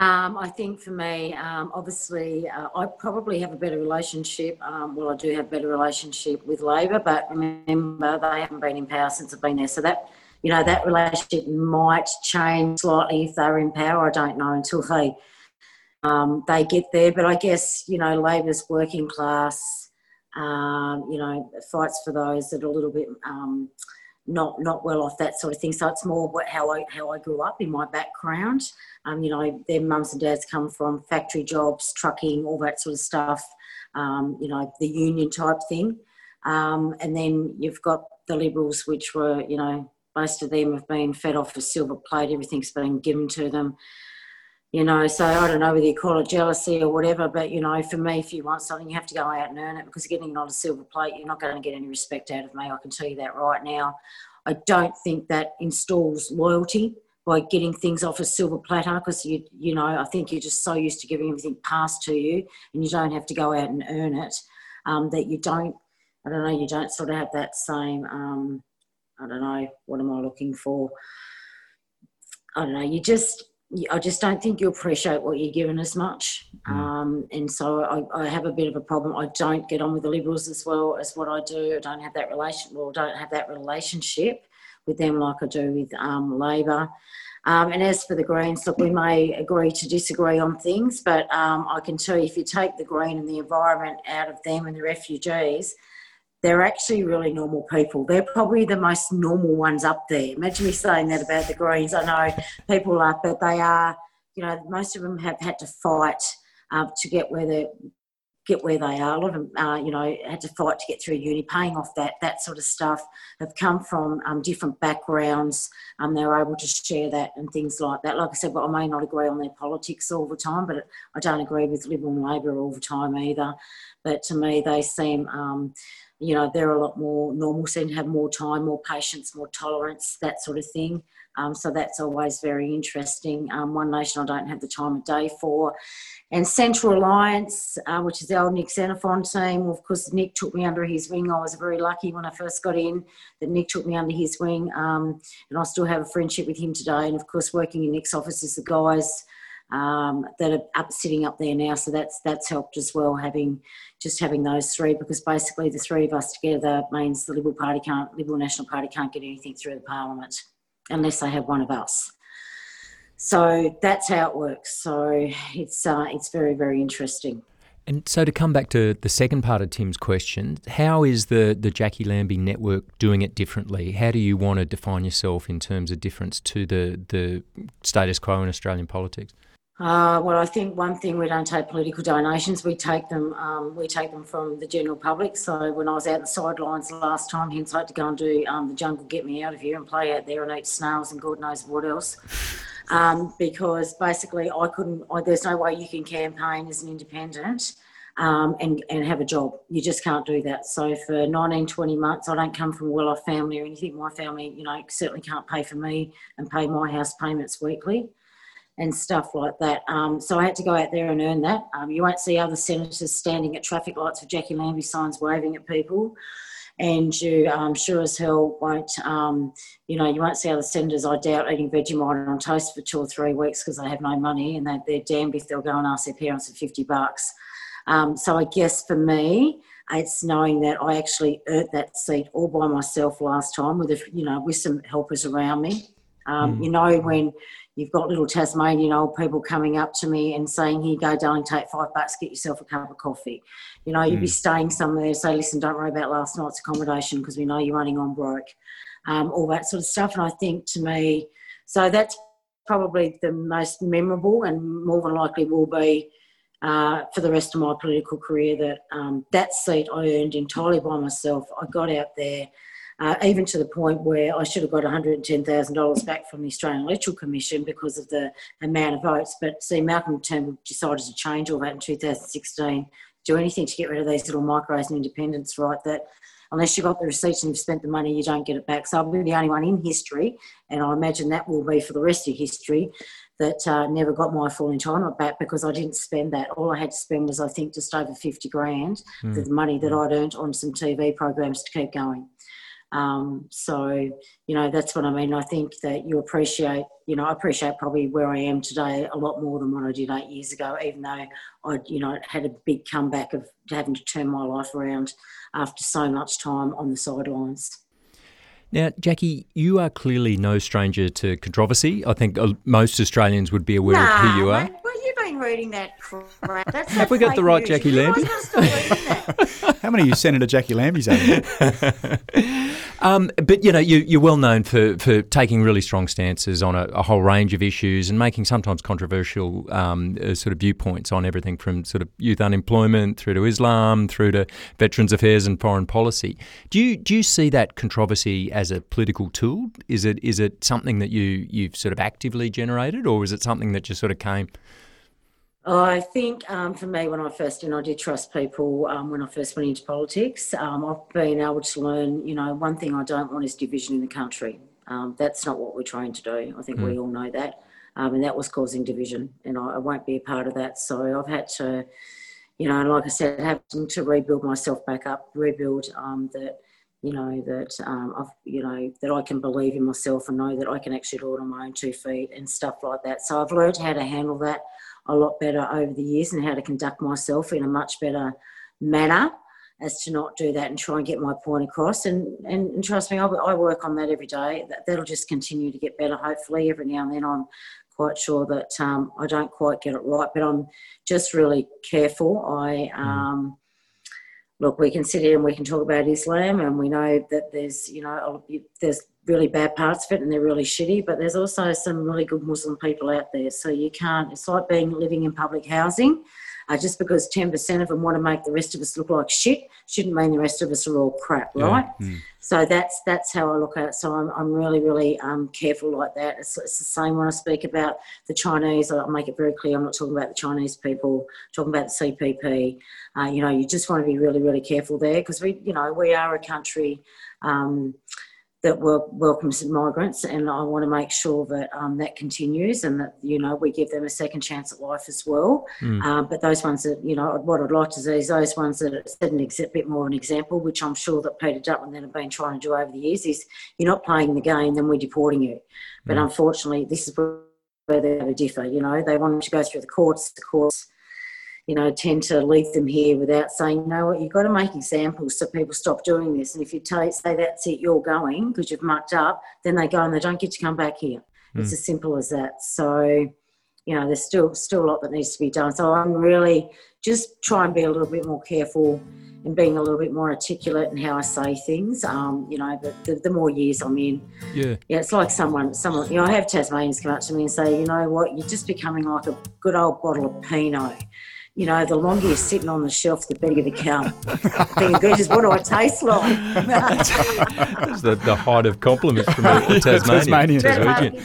Um, I think for me, um, obviously, uh, I probably have a better relationship. Um, well, I do have a better relationship with Labor, but remember, they haven't been in power since I've been there. So that, you know, that relationship might change slightly if they're in power. I don't know until they um, they get there. But I guess, you know, Labor's working class, um, you know, fights for those that are a little bit um, not not well off that sort of thing. So it's more how I how I grew up in my background. Um, you know, their mums and dads come from factory jobs, trucking, all that sort of stuff. Um, you know, the union type thing. Um, and then you've got the Liberals, which were, you know, most of them have been fed off a silver plate. Everything's been given to them. You know, so I don't know whether you call it jealousy or whatever, but you know, for me, if you want something, you have to go out and earn it because getting it on a silver plate, you're not going to get any respect out of me. I can tell you that right now. I don't think that installs loyalty by getting things off a silver platter because you you know I think you're just so used to giving everything passed to you and you don't have to go out and earn it um, that you don't I don't know you don't sort of have that same um, I don't know what am I looking for I don't know you just I just don't think you appreciate what you're given as much. Mm. Um, and so I, I, have a bit of a problem. I don't get on with the Liberals as well as what I do. I don't have that relation, well, don't have that relationship with them like I do with um, Labor. Um, and as for the Greens, look, we may agree to disagree on things, but um, I can tell you if you take the Green and the environment out of them and the refugees, they're actually really normal people. They're probably the most normal ones up there. Imagine me saying that about the Greens. I know people are, but they are, you know, most of them have had to fight uh, to get where they get where they are. A lot of them, uh, you know, had to fight to get through uni, paying off that that sort of stuff. Have come from um, different backgrounds. Um, they're able to share that and things like that. Like I said, but I may not agree on their politics all the time, but I don't agree with Liberal and Labor all the time either. But to me, they seem um, you know, they're a lot more normal, seem to have more time, more patience, more tolerance, that sort of thing. Um, so that's always very interesting. Um, One Nation I don't have the time of day for. And Centre Alliance, uh, which is the old Nick Xenophon team, of course, Nick took me under his wing. I was very lucky when I first got in that Nick took me under his wing. Um, and I still have a friendship with him today. And of course, working in Nick's office is the guys um, that are up sitting up there now. So that's that's helped as well having just having those three because basically the three of us together means the Liberal Party can't Liberal National Party can't get anything through the Parliament unless they have one of us. So that's how it works. So it's uh, it's very very interesting. And so to come back to the second part of Tim's question, how is the, the Jacqui Lambie network doing it differently? How do you want to define yourself in terms of difference to the, the status quo in Australian politics? Uh, well, I think one thing we don't take political donations. We take them. Um, we take them from the general public. So when I was out the sidelines last time, hence I had to go and do um, the jungle, get me out of here, and play out there and eat snails and God knows what else. Um, because basically, I couldn't. I, there's no way you can campaign as an independent. Um, and, and have a job. You just can't do that. So for 19, 20 months, I don't come from a well-off family or anything. My family, you know, certainly can't pay for me and pay my house payments weekly and stuff like that. Um, so I had to go out there and earn that. Um, you won't see other senators standing at traffic lights with Jacqui Lambie signs waving at people. And you um, sure as hell won't, um, you know, you won't see other senators, I doubt, eating Vegemite on toast for two or three weeks because they have no money and they, they're damned if they'll go and ask their parents for 50 bucks. Um, so I guess for me, it's knowing that I actually earned that seat all by myself last time with, a, you know, with some helpers around me. Um, mm. You know, when you've got little Tasmanian old people coming up to me and saying, Here you go, darling, take five bucks, get yourself a cup of coffee. You know, you'd mm. be staying somewhere, say, Listen, don't worry about last night's accommodation because we know you're running on broke, um, all that sort of stuff. And I think to me, so that's probably the most memorable and more than likely will be uh, for the rest of my political career that um, that seat I earned entirely by myself. I got out there. Uh, even to the point where I should have got $110,000 back from the Australian Electoral Commission because of the amount of votes. But see, Malcolm Turnbull decided to change all that in 2016, do anything to get rid of these little micros and independents, right? That unless you've got the receipts and you've spent the money, you don't get it back. So I'll be the only one in history, and I imagine that will be for the rest of history, that uh, never got my full entitlement back because I didn't spend that. All I had to spend was, I think, just over 50 grand, mm. the money that I'd earned on some TV programs to keep going. Um, so, you know, that's what I mean. I think that you appreciate, you know, I appreciate probably where I am today a lot more than what I did eight years ago, even though I, you know, had a big comeback of having to turn my life around after so much time on the sidelines. Now, Jacqui, you are clearly no stranger to controversy. I think uh, most Australians would be aware nah, of who you are. Mate, been reading that crap. That's Have we got the right news. Jacqui Lambie? How many of you Senator Jacqui Lambies are um, but you know, you, are well known for, for taking really strong stances on a, a whole range of issues and making sometimes controversial um, uh, sort of viewpoints on everything from sort of youth unemployment through to Islam, through to veterans affairs and foreign policy. Do you do you see that controversy as a political tool? Is it is it something that you you've sort of actively generated, or is it something that just sort of came? I think um, for me, when I first, and I did trust people um, when I first went into politics, um, I've been able to learn, you know, one thing I don't want is division in the country. Um, that's not what we're trying to do. I think mm. we all know that. Um, and that was causing division, and I, I, won't be a part of that. So I've had to, you know, like I said, having to rebuild myself back up, rebuild um, that, you know, that I've, you know, that I can believe in myself and know that I can actually do it on my own two feet and stuff like that. So I've learned how to handle that a lot better over the years and how to conduct myself in a much better manner as to not do that and try and get my point across. And, and, and trust me, I, I, work on that every day. That, that'll just continue to get better. Hopefully, every now and then I'm quite sure that um, I don't quite get it right, but I'm just really careful. I mm. um, look, we can sit here and we can talk about Islam, and we know that there's you know there's really bad parts of it and they're really shitty, but there's also some really good Muslim people out there. So you can't, it's like being living in public housing. Uh, just because 10% of them want to make the rest of us look like shit shouldn't mean the rest of us are all crap, right? Yeah. Mm. So that's that's how I look at it. So I'm, I'm really, really um, careful like that. It's, it's, the same when I speak about the Chinese. I'll make it very clear I'm not talking about the Chinese people, I'm talking about the CPP. Uh, you know, you just want to be really, really careful there because we, you know, we are a country. Um, that welcomes migrants, and I want to make sure that um, that continues, and that you know we give them a second chance at life as well. Mm. Um, but those ones that you know, what I'd like to see is those ones that set an ex- bit more of an example, which I'm sure that Peter Dutton then have been trying to do over the years. Is you're not playing the game, then we're deporting you. But mm. unfortunately, this is where they differ. You know, they want to go through the courts. The courts you know, tend to leave them here without saying, you know what, you've got to make examples so people stop doing this. And if you tell, say that's it, you're going because you've mucked up, then they go and they don't get to come back here. Mm. It's as simple as that. So, you know, there's still still a lot that needs to be done. So I'm really just try and be a little bit more careful and being a little bit more articulate in how I say things. Um, you know, the, the, the, more years I'm in, yeah, yeah, it's like someone, someone. You know, I have Tasmanians come up to me and say, you know what, you're just becoming like a good old bottle of Pinot you know, the longer you're sitting on the shelf, the better you become. Thinking, goodness, what do I taste like? That's the, the height of compliments from a Tasmanian. Tasmanian.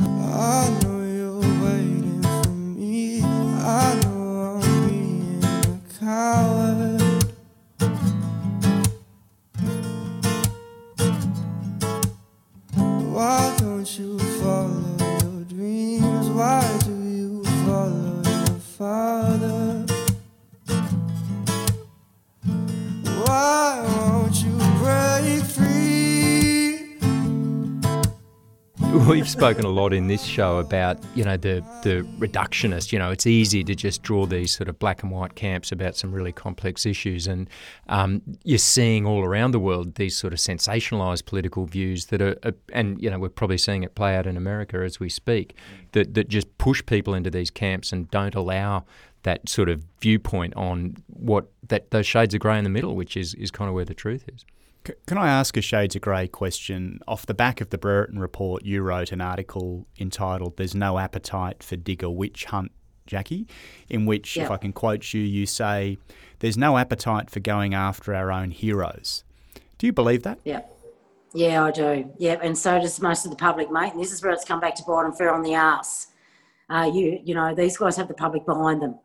I know you're waiting for me. I know I'm being a coward. Why don't you We've spoken a lot in this show about, you know, the, the reductionist. You know, it's easy to just draw these sort of black and white camps about some really complex issues. And um, you're seeing all around the world these sort of sensationalized political views that are, are, and, you know, we're probably seeing it play out in America as we speak, that, that just push people into these camps and don't allow that sort of viewpoint on what that those shades of grey in the middle, which is, is kind of where the truth is. Can I ask a shades of grey question? Off the back of the Brereton report, you wrote an article entitled "There's no appetite for digger witch hunt Jacqui, in which, Yep. if I can quote you, you say, There's no appetite for going after our own heroes. Do you believe that? Yeah. Yeah, I do. Yeah, and so does most of the public, mate. And this is where it's come back to bite them fair on the arse. Uh, you, you know, these guys have the public behind them.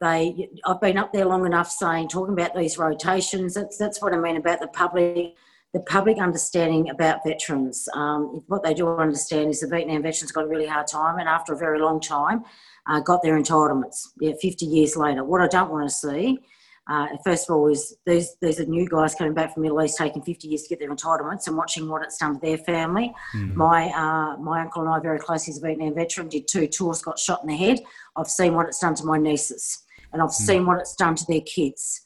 They, I've been up there long enough saying, talking about these rotations. That's that's what I mean about the public, the public understanding about veterans. Um, what they do understand is the Vietnam veterans got a really hard time, and after a very long time, uh, got their entitlements. Yeah, 50 years later. What I don't want to see uh, first of all, is these these are new guys coming back from the Middle East, taking 50 years to get their entitlements, and watching what it's done to their family. My uh, my uncle and I, very close, he's a Vietnam veteran, did two tours, got shot in the head. I've seen what it's done to my nieces, and I've seen what it's done to their kids.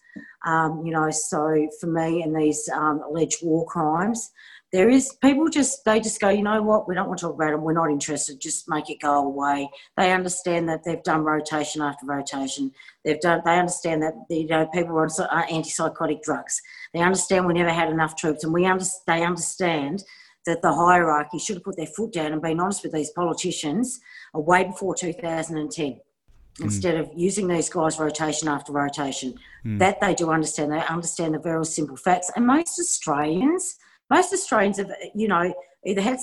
Um, you know, so for me and these um, alleged war crimes, there is people just they just go, you know what, we don't want to talk about them, we're not interested, just make it go away. They understand that they've done rotation after rotation. They've done. They understand that you know people are on antipsychotic drugs. They understand we never had enough troops, and we under, they understand that the hierarchy should have put their foot down and been honest with these politicians way before 2010 Mm. instead of using these guys rotation after rotation. Mm. That they do understand. They understand the very simple facts. And most Australians, most Australians have, you know, either had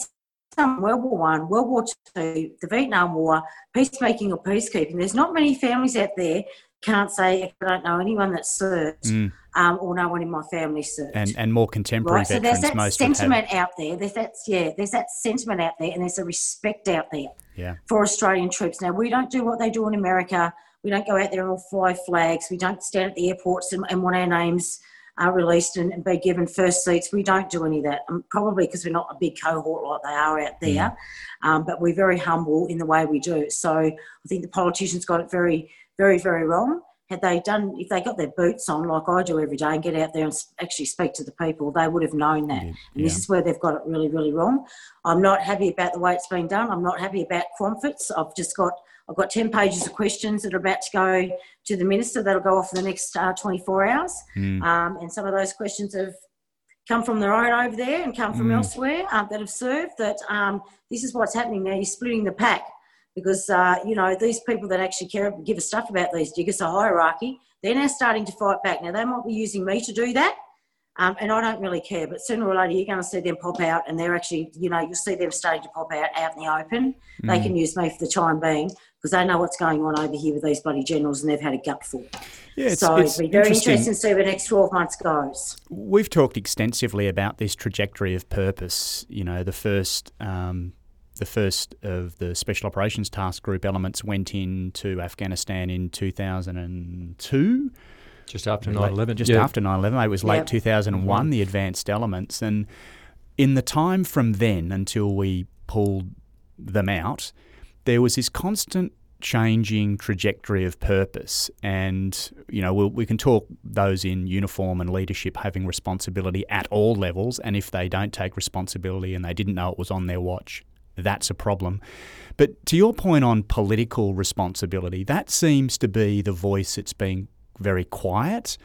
some World War One, World War Two, the Vietnam War, peacemaking or peacekeeping. There's not many families out there can't say I don't know anyone that served um, or no one in my family served And, and more contemporary right? So there's that most sentiment out there. There's that yeah. There's that sentiment out there, and there's a respect out there Yeah. for Australian troops. Now we don't do what they do in America. We don't go out there and all fly flags. We don't stand at the airports and, and want our names uh, released and, and be given first seats. We don't do any of that. Um, probably because we're not a big cohort like they are out there. Um, but we're very humble in the way we do. So I think the politicians got it very, very, very wrong. Had they done, if they got their boots on like I do every day and get out there and actually speak to the people, they would have known that. And this is where they've got it really, really wrong. I'm not happy about the way it's been done. I'm not happy about Crompvoets. I've just got I've got 10 pages of questions that are about to go to the minister that'll go off in the next uh, 24 hours. Um, and some of those questions have come from their own over there and come from elsewhere um, that have served that um, this is what's happening now. You're splitting the pack because, uh, you know, these people that actually care, give a stuff about these diggers, a hierarchy, they're now starting to fight back. Now, they might be using me to do that. Um, and I don't really care, but sooner or later you're going to see them pop out, and they're actually, you know, you'll see them starting to pop out out in the open. They can use me for the time being because they know what's going on over here with these bloody generals, and they've had a gutful. Yeah, it's, so it's it'll be very interesting. interesting to see where the next 12 months goes. We've talked extensively about this trajectory of purpose. You know, the first, um, the first of the Special Operations Task Group elements went into Afghanistan in 2002. Just after 9 11. Just after 9 11. It was late Yep. 2001, mm-hmm. the advanced elements. And in the time from then until we pulled them out, there was this constant changing trajectory of purpose. And, you know, we'll, we can talk those in uniform and leadership having responsibility at all levels. And if they don't take responsibility and they didn't know it was on their watch, that's a problem. But to your point on political responsibility, that seems to be the voice that's being very quiet.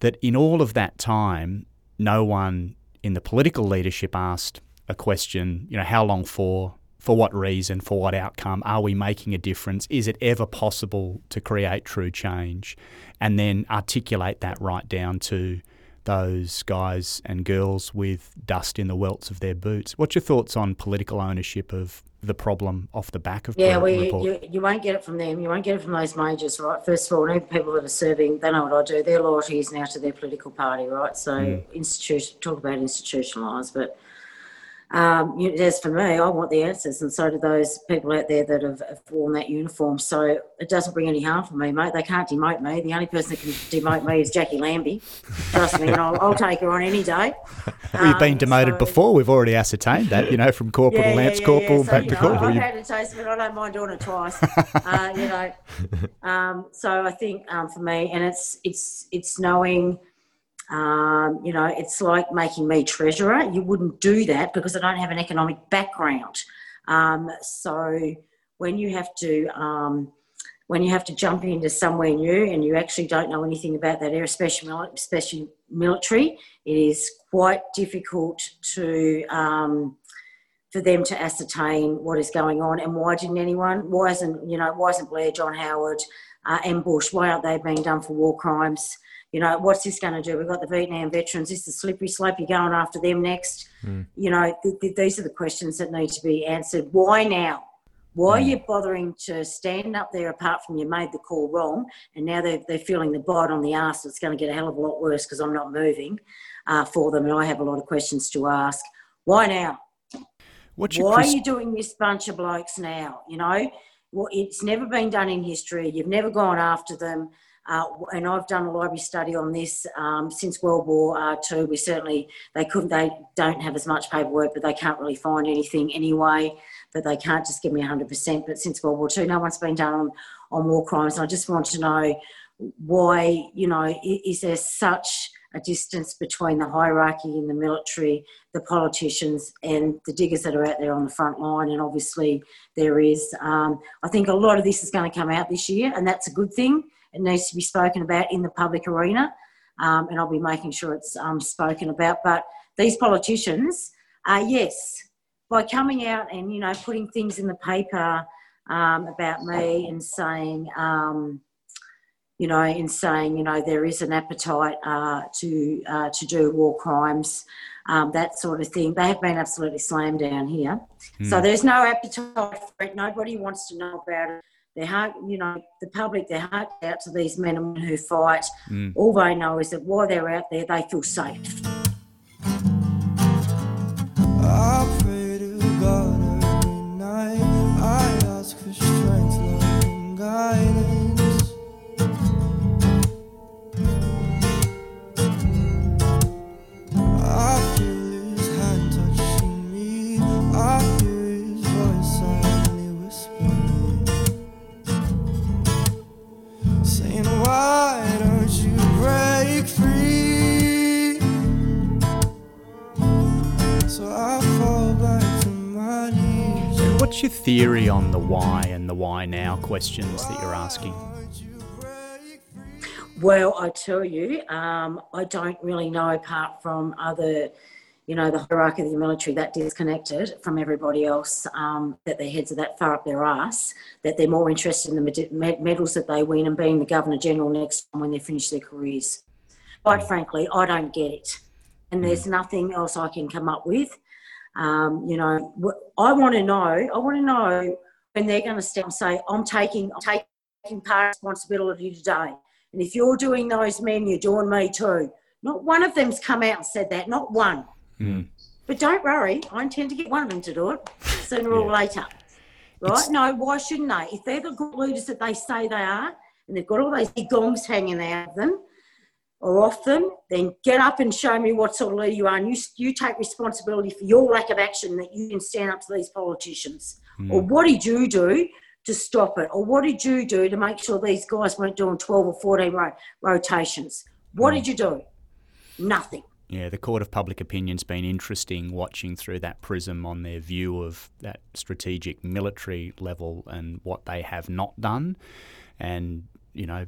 That in all of that time, no one in the political leadership asked a question, you know, how long for? For what reason? For what outcome? Are we making a difference? Is it ever possible to create true change? And then articulate that right down to those guys and girls with dust in the welts of their boots. What's your thoughts on political ownership of the problem off the back of Yeah, well, you, you, you won't get it from them. You won't get it from those majors, right? First of all, even people that are serving, they know what I do. Their loyalty is now to their political party, right? So, Mm. institution, talk about institutionalised, but um, you, as for me, I want the answers, and so do those people out there that have, have worn that uniform. So it doesn't bring any harm for me, mate. They can't demote me. The only person that can demote me is Jacqui Lambie. Trust me, and I'll, I'll take her on any day. well, you've been Um, demoted so- before. We've already ascertained that, you know, from corporal to lance corporal So, back you to corporal. I've had a taste of it. I don't mind doing it twice. uh, you know, um, so I think um, for me, and it's it's it's knowing. Um, you know, it's like making me treasurer. You wouldn't do that because I don't have an economic background. Um, so when you have to um, when you have to jump into somewhere new and you actually don't know anything about that area, especially, especially military, it is quite difficult to um, for them to ascertain what is going on and why didn't anyone? Why isn't you know why isn't Blair, John Howard, uh, and Bush? Why aren't they being done for war crimes? You know, what's this going to do? We've got the Vietnam veterans. This is the slippery slope? You're going after them next. Mm. You know, th- th- these are the questions that need to be answered. Why now? Why are hmm. you bothering to stand up there apart from you made the call wrong and now they're, they're feeling the bite on the arse? It's going to get a hell of a lot worse because I'm not moving uh, for them and I have a lot of questions to ask. Why now? What's Why are you doing this bunch of blokes now? You know, well, it's never been done in history. You've never gone after them. Uh, and I've done a library study on this um, since World War uh, II. We certainly they couldn't they don't have as much paperwork, but they can't really find anything anyway. But they can't just give me 100%. But since World War II, no one's been done on, on war crimes. And I just want to know why you know is there such a distance between the hierarchy in the military, the politicians, and the diggers that are out there on the front line. And obviously, there is. Um, I think a lot of this is going to come out this year, and that's a good thing. It needs to be spoken about in the public arena, um, and I'll be making sure it's um, spoken about. But these politicians, uh, yes, by coming out and you know putting things in the paper um, about me and saying um, you know, in saying, you know, there is an appetite uh, to uh, to do war crimes, um, that sort of thing. They have been absolutely slammed down here. Mm. So there's no appetite for it. Nobody wants to know about it. They're hard, you know, the public, they're hard out to these men and women who fight. Mm. All they know is that while they're out there, they feel safe. Theory on the why and the why now questions that you're asking? Well, I tell you, um, I don't really know apart from other, you know, the hierarchy of the military that disconnected from everybody else, um, that their heads are that far up their ass, that they're more interested in the med- medals that they win and being the Governor General next time when they finish their careers. Quite mm. frankly, I don't get it. And there's mm. nothing else I can come up with. Um, you know, I want to know. I want to know when they're going to step and say, "I'm taking, I'm taking part responsibility today." And if you're doing those men, you're doing me too. Not one of them's come out and said that. Not one. Mm. But don't worry, I intend to get one of them to do it sooner yeah. or later. Right? It's... No, why shouldn't they? If they're the good leaders that they say they are, and they've got all those big gongs hanging out of them, or off them, then get up and show me what sort of leader you are. And you, you take responsibility for your lack of action that you can stand up to these politicians. Mm. Or what did you do to stop it? Or what did you do to make sure these guys weren't doing 12 or 14 ro- rotations? What mm. did you do? Nothing. Yeah, the court of public opinion's been interesting watching through that prism on their view of that strategic military level and what they have not done. And, you know,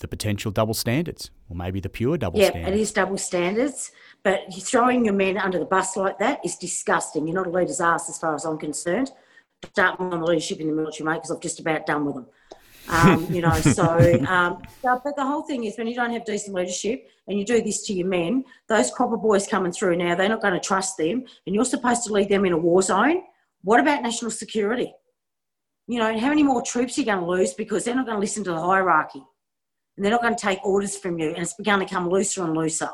the potential double standards, or maybe the pure double yeah, standards. Yeah, it is double standards, but throwing your men under the bus like that is disgusting. You're not a leader's ass as far as I'm concerned. Start on the leadership in the military, mate, because I've just about done with them. Um, you know, so, um, but the whole thing is when you don't have decent leadership and you do this to your men, those copper boys coming through now, they're not going to trust them, and you're supposed to lead them in a war zone. What about national security? You know, how many more troops are you going to lose because they're not going to listen to the hierarchy? And they're not going to take orders from you, and it's begun to come looser and looser.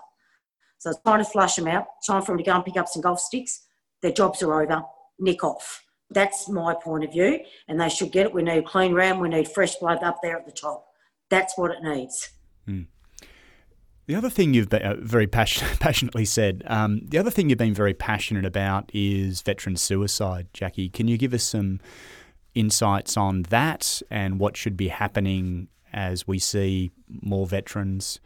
So it's time to flush them out, time for them to go and pick up some golf sticks. Their jobs are over, nick off. That's my point of view, and they should get it. We need a clean round, we need fresh blood up there at the top. That's what it needs. Mm. The other thing you've been, uh, very passion, passionately said, um, the other thing you've been very passionate about is veteran suicide, Jacqui. Can you give us some insights on that and what should be happening as we see more veterans,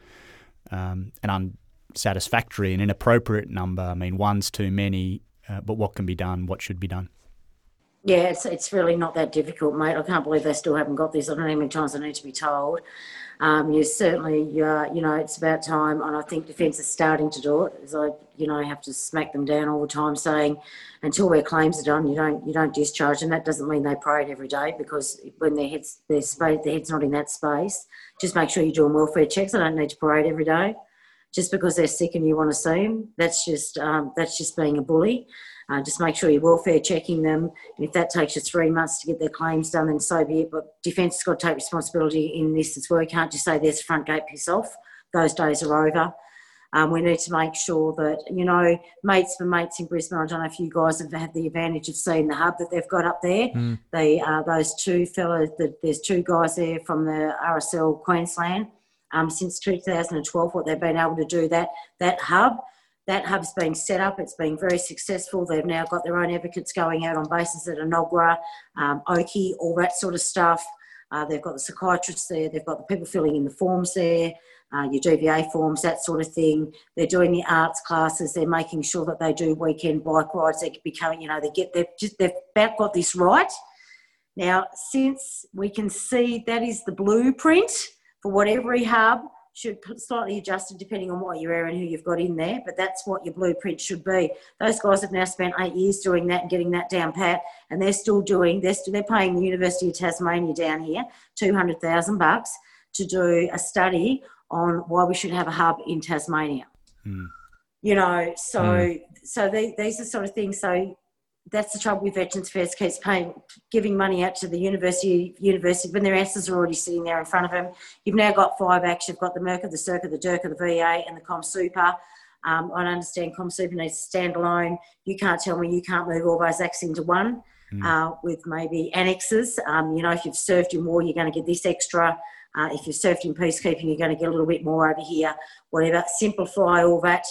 um, an unsatisfactory and inappropriate number. I mean, one's too many, uh, but what can be done? What should be done? Yeah, it's it's really not that difficult, mate. I can't believe they still haven't got this. I don't know how many times I need to be told. Um, you certainly, uh, you know, it's about time, and I think defence is starting to do it. As I, you know, have to smack them down all the time, saying until their claims are done, you don't you don't discharge, and that doesn't mean they parade every day because when their heads their space their head's not in that space, just make sure you're doing welfare checks. I don't need to parade every day, just because they're sick and you want to see them. That's just um, that's just being a bully. Uh, just make sure you're welfare checking them. And if that takes you three months to get their claims done, then so be it. But Defence has got to take responsibility in this as well. You can't just say there's a front gate, piss off. Those days are over. Um, we need to make sure that, you know, mates for mates in Brisbane, I don't know if you guys have had the advantage of seeing the hub that they've got up there. Mm. They, uh, those two fellows, the, there's two guys there from the RSL Queensland. Um, since 2012, what they've been able to do, that, that hub that hub's been set up. It's been very successful. They've now got their own advocates going out on bases at Enoggera, um, Oakey, all that sort of stuff. Uh, they've got the psychiatrists there. They've got the people filling in the forms there, uh, your DVA forms, that sort of thing. They're doing the arts classes. They're making sure that they do weekend bike rides. They're becoming, you know, they get they've just they've about got this right. Now, since we can see that is the blueprint for what every hub should slightly adjusted depending on what you're and who you've got in there, but that's what your blueprint should be. Those guys have now spent eight years doing that and getting that down pat, and they're still doing. They're still, they're paying the University of Tasmania down here two hundred thousand bucks to do a study on why we should have a hub in Tasmania. Mm. You know, so mm. so they, these are sort of things. So that's the trouble with Veterans Affairs keeps paying, giving money out to the university, university when their answers are already sitting there in front of them. You've now got five acts. You've got the MRCA, the SRCA, the DRCA, the VA, and the ComSuper. Um, I understand ComSuper needs to stand alone. You can't tell me you can't move all those acts into one mm. uh, with maybe annexes. Um, you know, if you've served in war, you're going to get this extra. Uh, if you've served in peacekeeping, you're going to get a little bit more over here. Whatever. Simplify all that.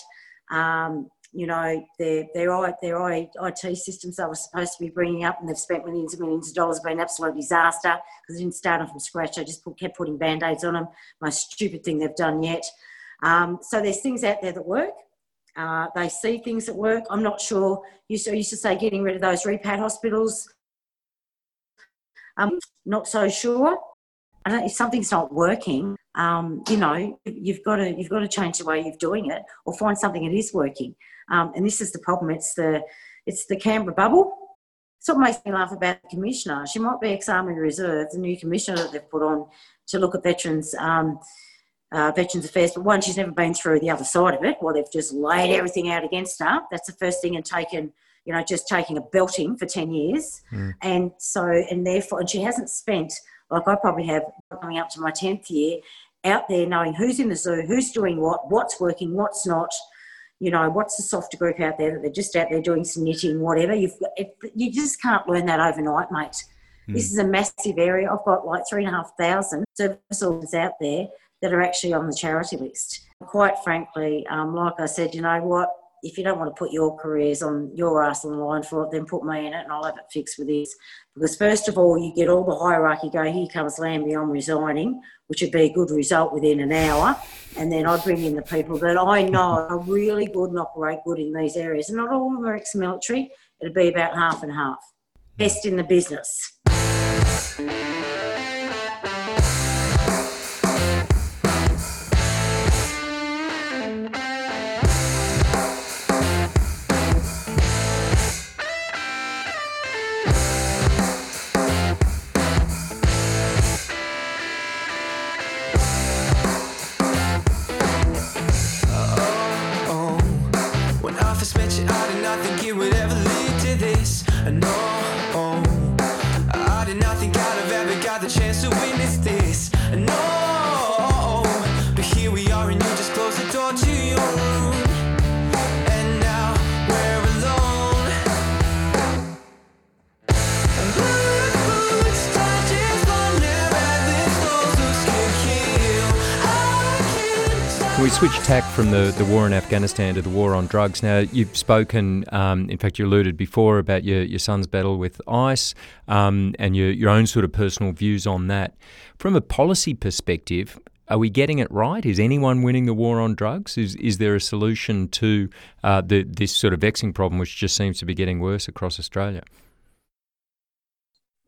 Um, you know, their, their, their IT systems they were supposed to be bringing up and they've spent millions and millions of dollars, been an absolute disaster because they didn't start them from scratch. They just put, kept putting band-aids on them. Most stupid thing they've done yet. Um, so there's things out there that work. Uh, they see things that work. I'm not sure. You used to, used to say getting rid of those repat hospitals. I'm not so sure. I don't, if something's not working, um, you know, you've got to you've got to change the way you're doing it, or find something that is working. Um, and this is the problem. It's the it's the Canberra bubble. It's what makes me laugh about the commissioner. She might be ex-army reserve, the new commissioner that they've put on to look at veterans. Um, uh, Veterans Affairs, but one, she's never been through the other side of it. Well, they've just laid everything out against her. That's the first thing, and taken, you know, just taking a belting for ten years, mm. and so, and therefore, and she hasn't spent like I probably have coming up to my tenth year, out there knowing who's in the zoo, who's doing what, what's working, what's not, you know, what's the softer group out there that they're just out there doing some knitting, whatever. You've, it, you just can't learn that overnight, mate. Mm. This is a massive area. I've got like three and a half thousand service orders out there that are actually on the charity list. Quite frankly, um, like I said, you know what? If you don't want to put your careers on your ass on the line for it, then put me in it and I'll have it fixed with this. Because first of all, you get all the hierarchy go, here comes Lambie, I'm resigning, which would be a good result within an hour. And then I'd bring in the people that I know are really good and operate good in these areas. And not all of them are ex-military. It'd be about half and half. Best in the business. Switch tack from the, the war in Afghanistan to the war on drugs. Now, you've spoken, um, in fact, you alluded before about your, your son's battle with ICE um, and your, your own sort of personal views on that. From a policy perspective, are we getting it right? Is anyone winning the war on drugs? Is, is there a solution to uh, the, this sort of vexing problem, which just seems to be getting worse across Australia?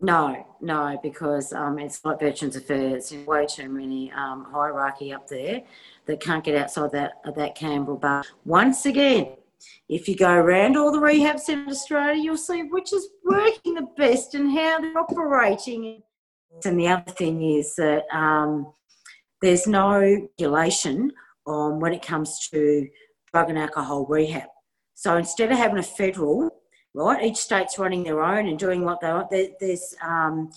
No, no, because um, it's like Veterans Affairs. There's way too many um, hierarchy up there that can't get outside that that Canberra bar. Once again, if you go around all the rehab centres in Australia, you'll see which is working the best and how they're operating. And the other thing is that um, there's no regulation on when it comes to drug and alcohol rehab. So instead of having a federal, right, each state's running their own and doing what they want. There, there's um,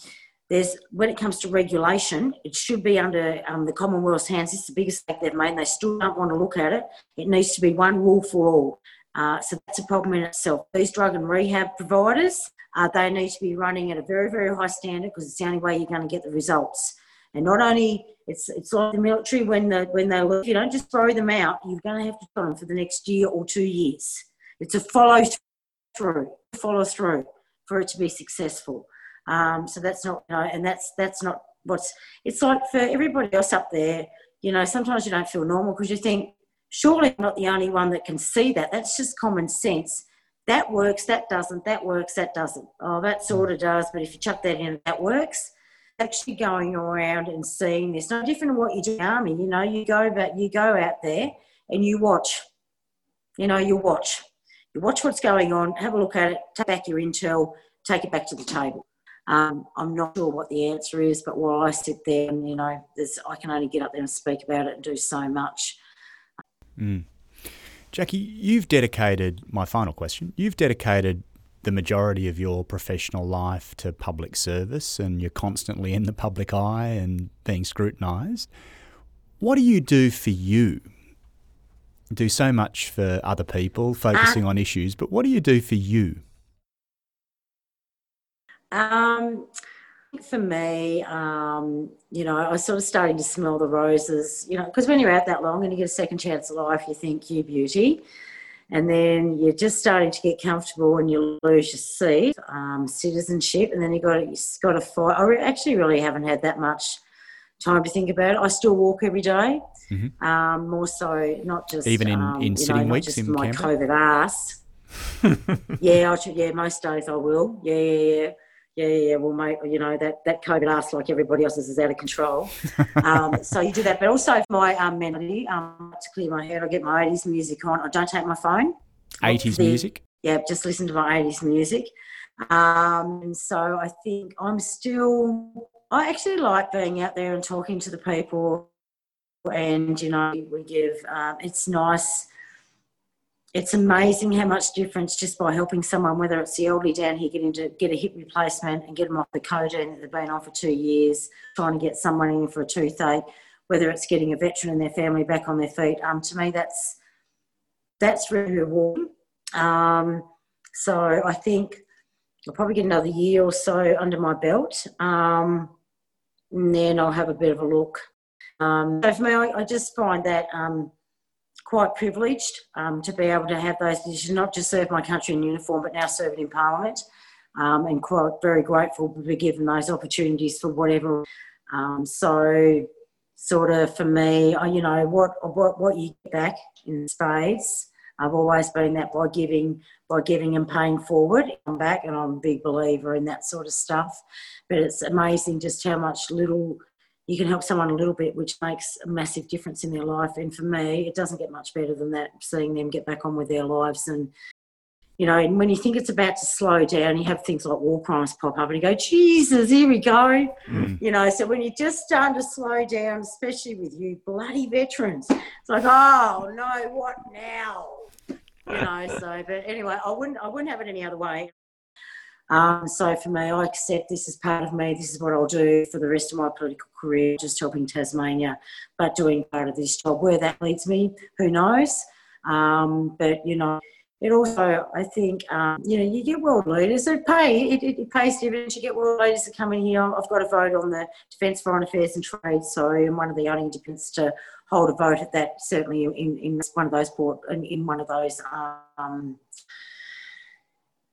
there's when it comes to regulation, it should be under um, the Commonwealth's hands. It's the biggest stake they've made. And they still don't want to look at it. It needs to be one rule for all. Uh, so that's a problem in itself. These drug and rehab providers, uh, they need to be running at a very, very high standard because it's the only way you're going to get the results. And not only it's it's like the military when the when they look, you don't just throw them out. You're going to have to put them for the next year or two years. It's a follow through, follow through for it to be successful. Um, so that's not, you know, and that's that's not what's. It's like for everybody else up there. You know, sometimes you don't feel normal because you think, surely I'm not the only one that can see that. That's just common sense. That works, that doesn't, that works, that doesn't. Oh, that sort of does, but if you chuck that in, that works actually going around and seeing this. no different to what you do in the army. You know, you go but you go out there and you watch. You know, you watch. Watch what's going on, have a look at it, take back your intel, take it back to the table. Um, I'm not sure what the answer is, but while I sit there and, you know, I can only get up there and speak about it and do so much. Mm. Jacqui, you've dedicated, my final question, you've dedicated the majority of your professional life to public service and you're constantly in the public eye and being scrutinised. What do you do for you? Do so much for other people, focusing uh, on issues, but what do you do for you? Um, for me, um, you know, I was sort of starting to smell the roses, you know, because when you're out that long and you get a second chance at life, you think you beauty and then you're just starting to get comfortable and you lose your seat, um, citizenship, and then you got you've got to fight. I actually really haven't had that much time to think about it. I still walk every day, mm-hmm. um, more so not just even in, um, in sitting know, weeks in my Canberra? COVID ass. yeah, I should, yeah, most days I will. Yeah, yeah, yeah yeah, yeah, yeah, well, mate, you know, that, that COVID ass, like everybody else's, is out of control. um, so you do that. But also for my um, melody, um, to clear my head, I get my 80s music on. I don't take my phone. 80s the, music? Yeah, just listen to my 80s music. Um, so I think I'm still, I actually like being out there and talking to the people. And, you know, we give, um, it's nice it's amazing how much difference just by helping someone, whether it's the elderly down here getting to get a hip replacement and get them off the codeine that they've been on for two years, trying to get someone in for a toothache, whether it's getting a veteran and their family back on their feet. Um, to me, that's that's really rewarding. Um, so I think I'll probably get another year or so under my belt, um, and then I'll have a bit of a look. Um, so for me, I, I just find that um, quite privileged um, to be able to have those positions, not just serve my country in uniform, but now serve it in Parliament. Um, and quite very grateful to be given those opportunities for whatever. Um, so, sort of for me, you know, what what what you get back in spades. I've always been that by giving, by giving and paying forward. I'm back, and I'm a big believer in that sort of stuff. But it's amazing just how much little you can help someone a little bit, which makes a massive difference in their life. And for me, it doesn't get much better than that, seeing them get back on with their lives. And, you know, and when you think it's about to slow down, you have things like war crimes pop up and you go, Jesus, here we go. Mm. You know, so when you're just starting to slow down, especially with you bloody veterans, it's like, oh no, what now? You know, so, but anyway, I wouldn't, I wouldn't have it any other way. Um, so for me, I accept this as part of me. This is what I'll do for the rest of my political career, just helping Tasmania, but doing part of this job. Where that leads me, who knows? Um, but you know, it also, I think, um, you know, you get world leaders that pay. It, it, it, pays dividends. You get world leaders that come in here. I've got a vote on the Defence, Foreign Affairs and Trade, so I'm one of the only independents to hold a vote at that. Certainly in, in one of those board, in, in one of those. Um,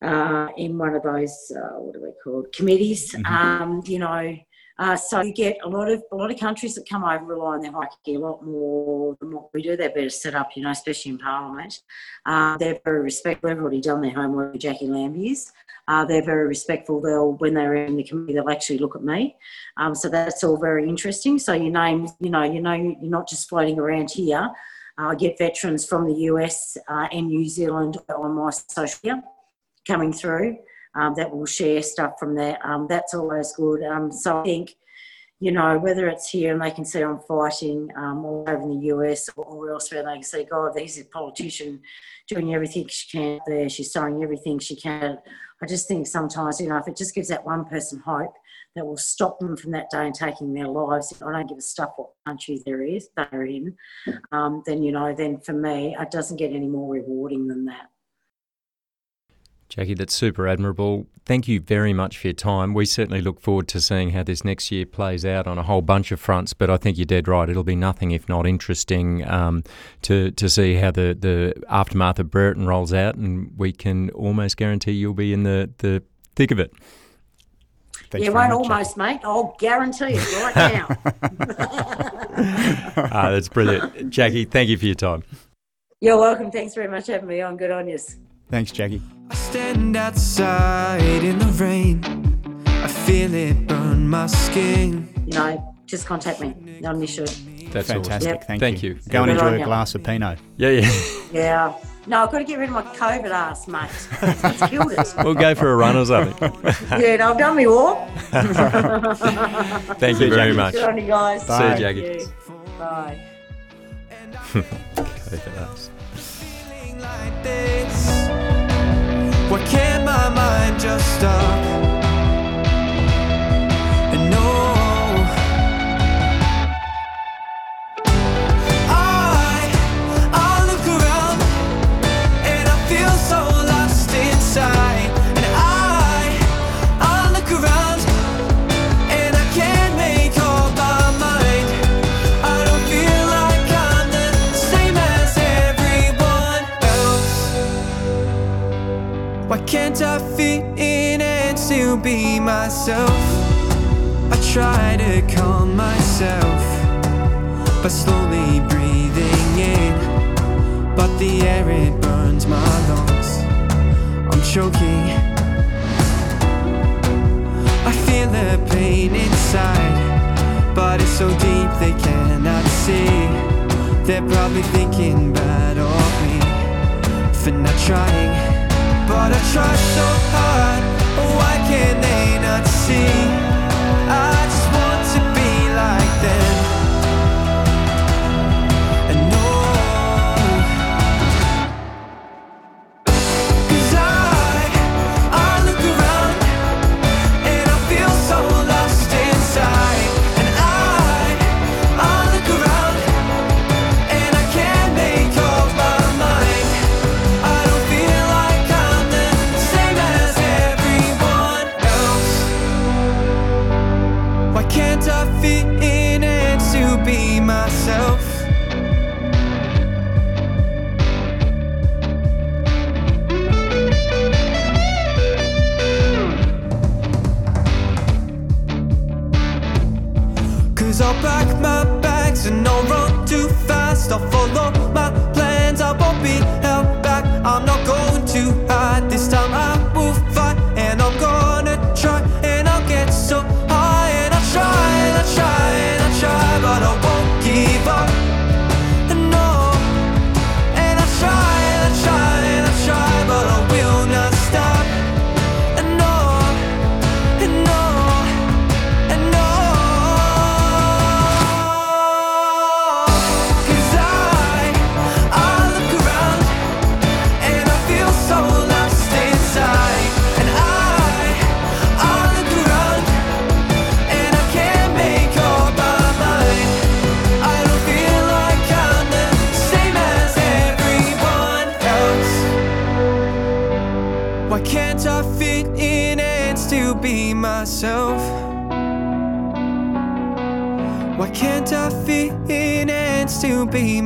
uh, in one of those, uh, what are they called, committees. Mm-hmm. Um, you know, Uh, so you get a lot of a lot of countries that come over rely on their hierarchy a lot more than what we do. They're better set up, you know, especially in Parliament. Uh, they're very respectful. They've already done their homework with Jacqui Lambiers. Uh, they're very respectful. They'll when they're in the committee, they'll actually look at me. Um, so that's all very interesting. So your name, you know, you know, you're not just floating around here. Uh, I get veterans from the US uh, and New Zealand on my social media coming through um, that will share stuff from there. Um, that's always good. Um, so I think, you know, whether it's here and they can see I'm fighting um, or over in the US or, elsewhere, they can say, God, there's a politician doing everything she can there. She's saying everything she can. I just think sometimes, you know, if it just gives that one person hope that will stop them from that day and taking their lives, I don't give a stuff what country there is they're in, um, then, you know, then for me, it doesn't get any more rewarding than that. Jacqui, that's super admirable. Thank you very much for your time. We certainly look forward to seeing how this next year plays out on a whole bunch of fronts. But I think you're dead right. It'll be nothing if not interesting um, to to see how the, the aftermath of Brereton rolls out, and we can almost guarantee you'll be in the, the thick of it. Thanks yeah, won't almost, Jacqui. mate. I'll guarantee it right now. ah, that's brilliant, Jacqui, Thank you for your time. You're welcome. Thanks very much for having me on. Good on you. Thanks, Jacqui. I stand outside in the rain. I feel it burn my skin. You know, just contact me. Not an issue. That's fantastic. Yep. Thank, Thank you. you. Go and enjoy a glass of Pinot. Yeah, yeah. Yeah. No, I've got to get rid of my COVID ass, mate. It's killed it. We'll go for a run or something. yeah, no, I've done me walk. Thank you very much. Good on you guys. Bye. See you, Jacqui. Bye. COVID ass. Why can't my mind just stop? Myself? I try to calm myself by slowly breathing in, but the air it burns my lungs. I'm choking. I feel the pain inside, but it's so deep they cannot see. They're probably thinking bad of me for not trying. But I try so hard, why can they not see? I'll follow my plans, I won't be held back. I'm not going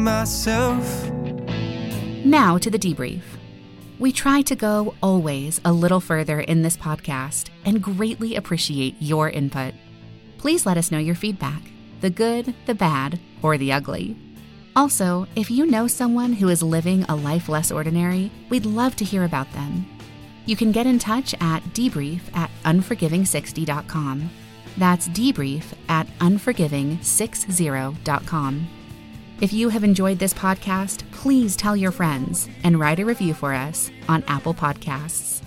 myself? Now to the debrief. We try to go always a little further in this podcast and greatly appreciate your input. Please let us know your feedback the good, the bad, or the ugly. Also, if you know someone who is living a life less ordinary, we'd love to hear about them. You can get in touch at debrief at unforgiving60.com. That's debrief at unforgiving60.com. If you have enjoyed this podcast, please tell your friends and write a review for us on Apple Podcasts.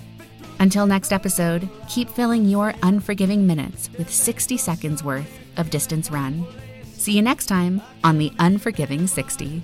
Until next episode, keep filling your unforgiving minutes with 60 seconds worth of distance run. See you next time on the Unforgiving 60.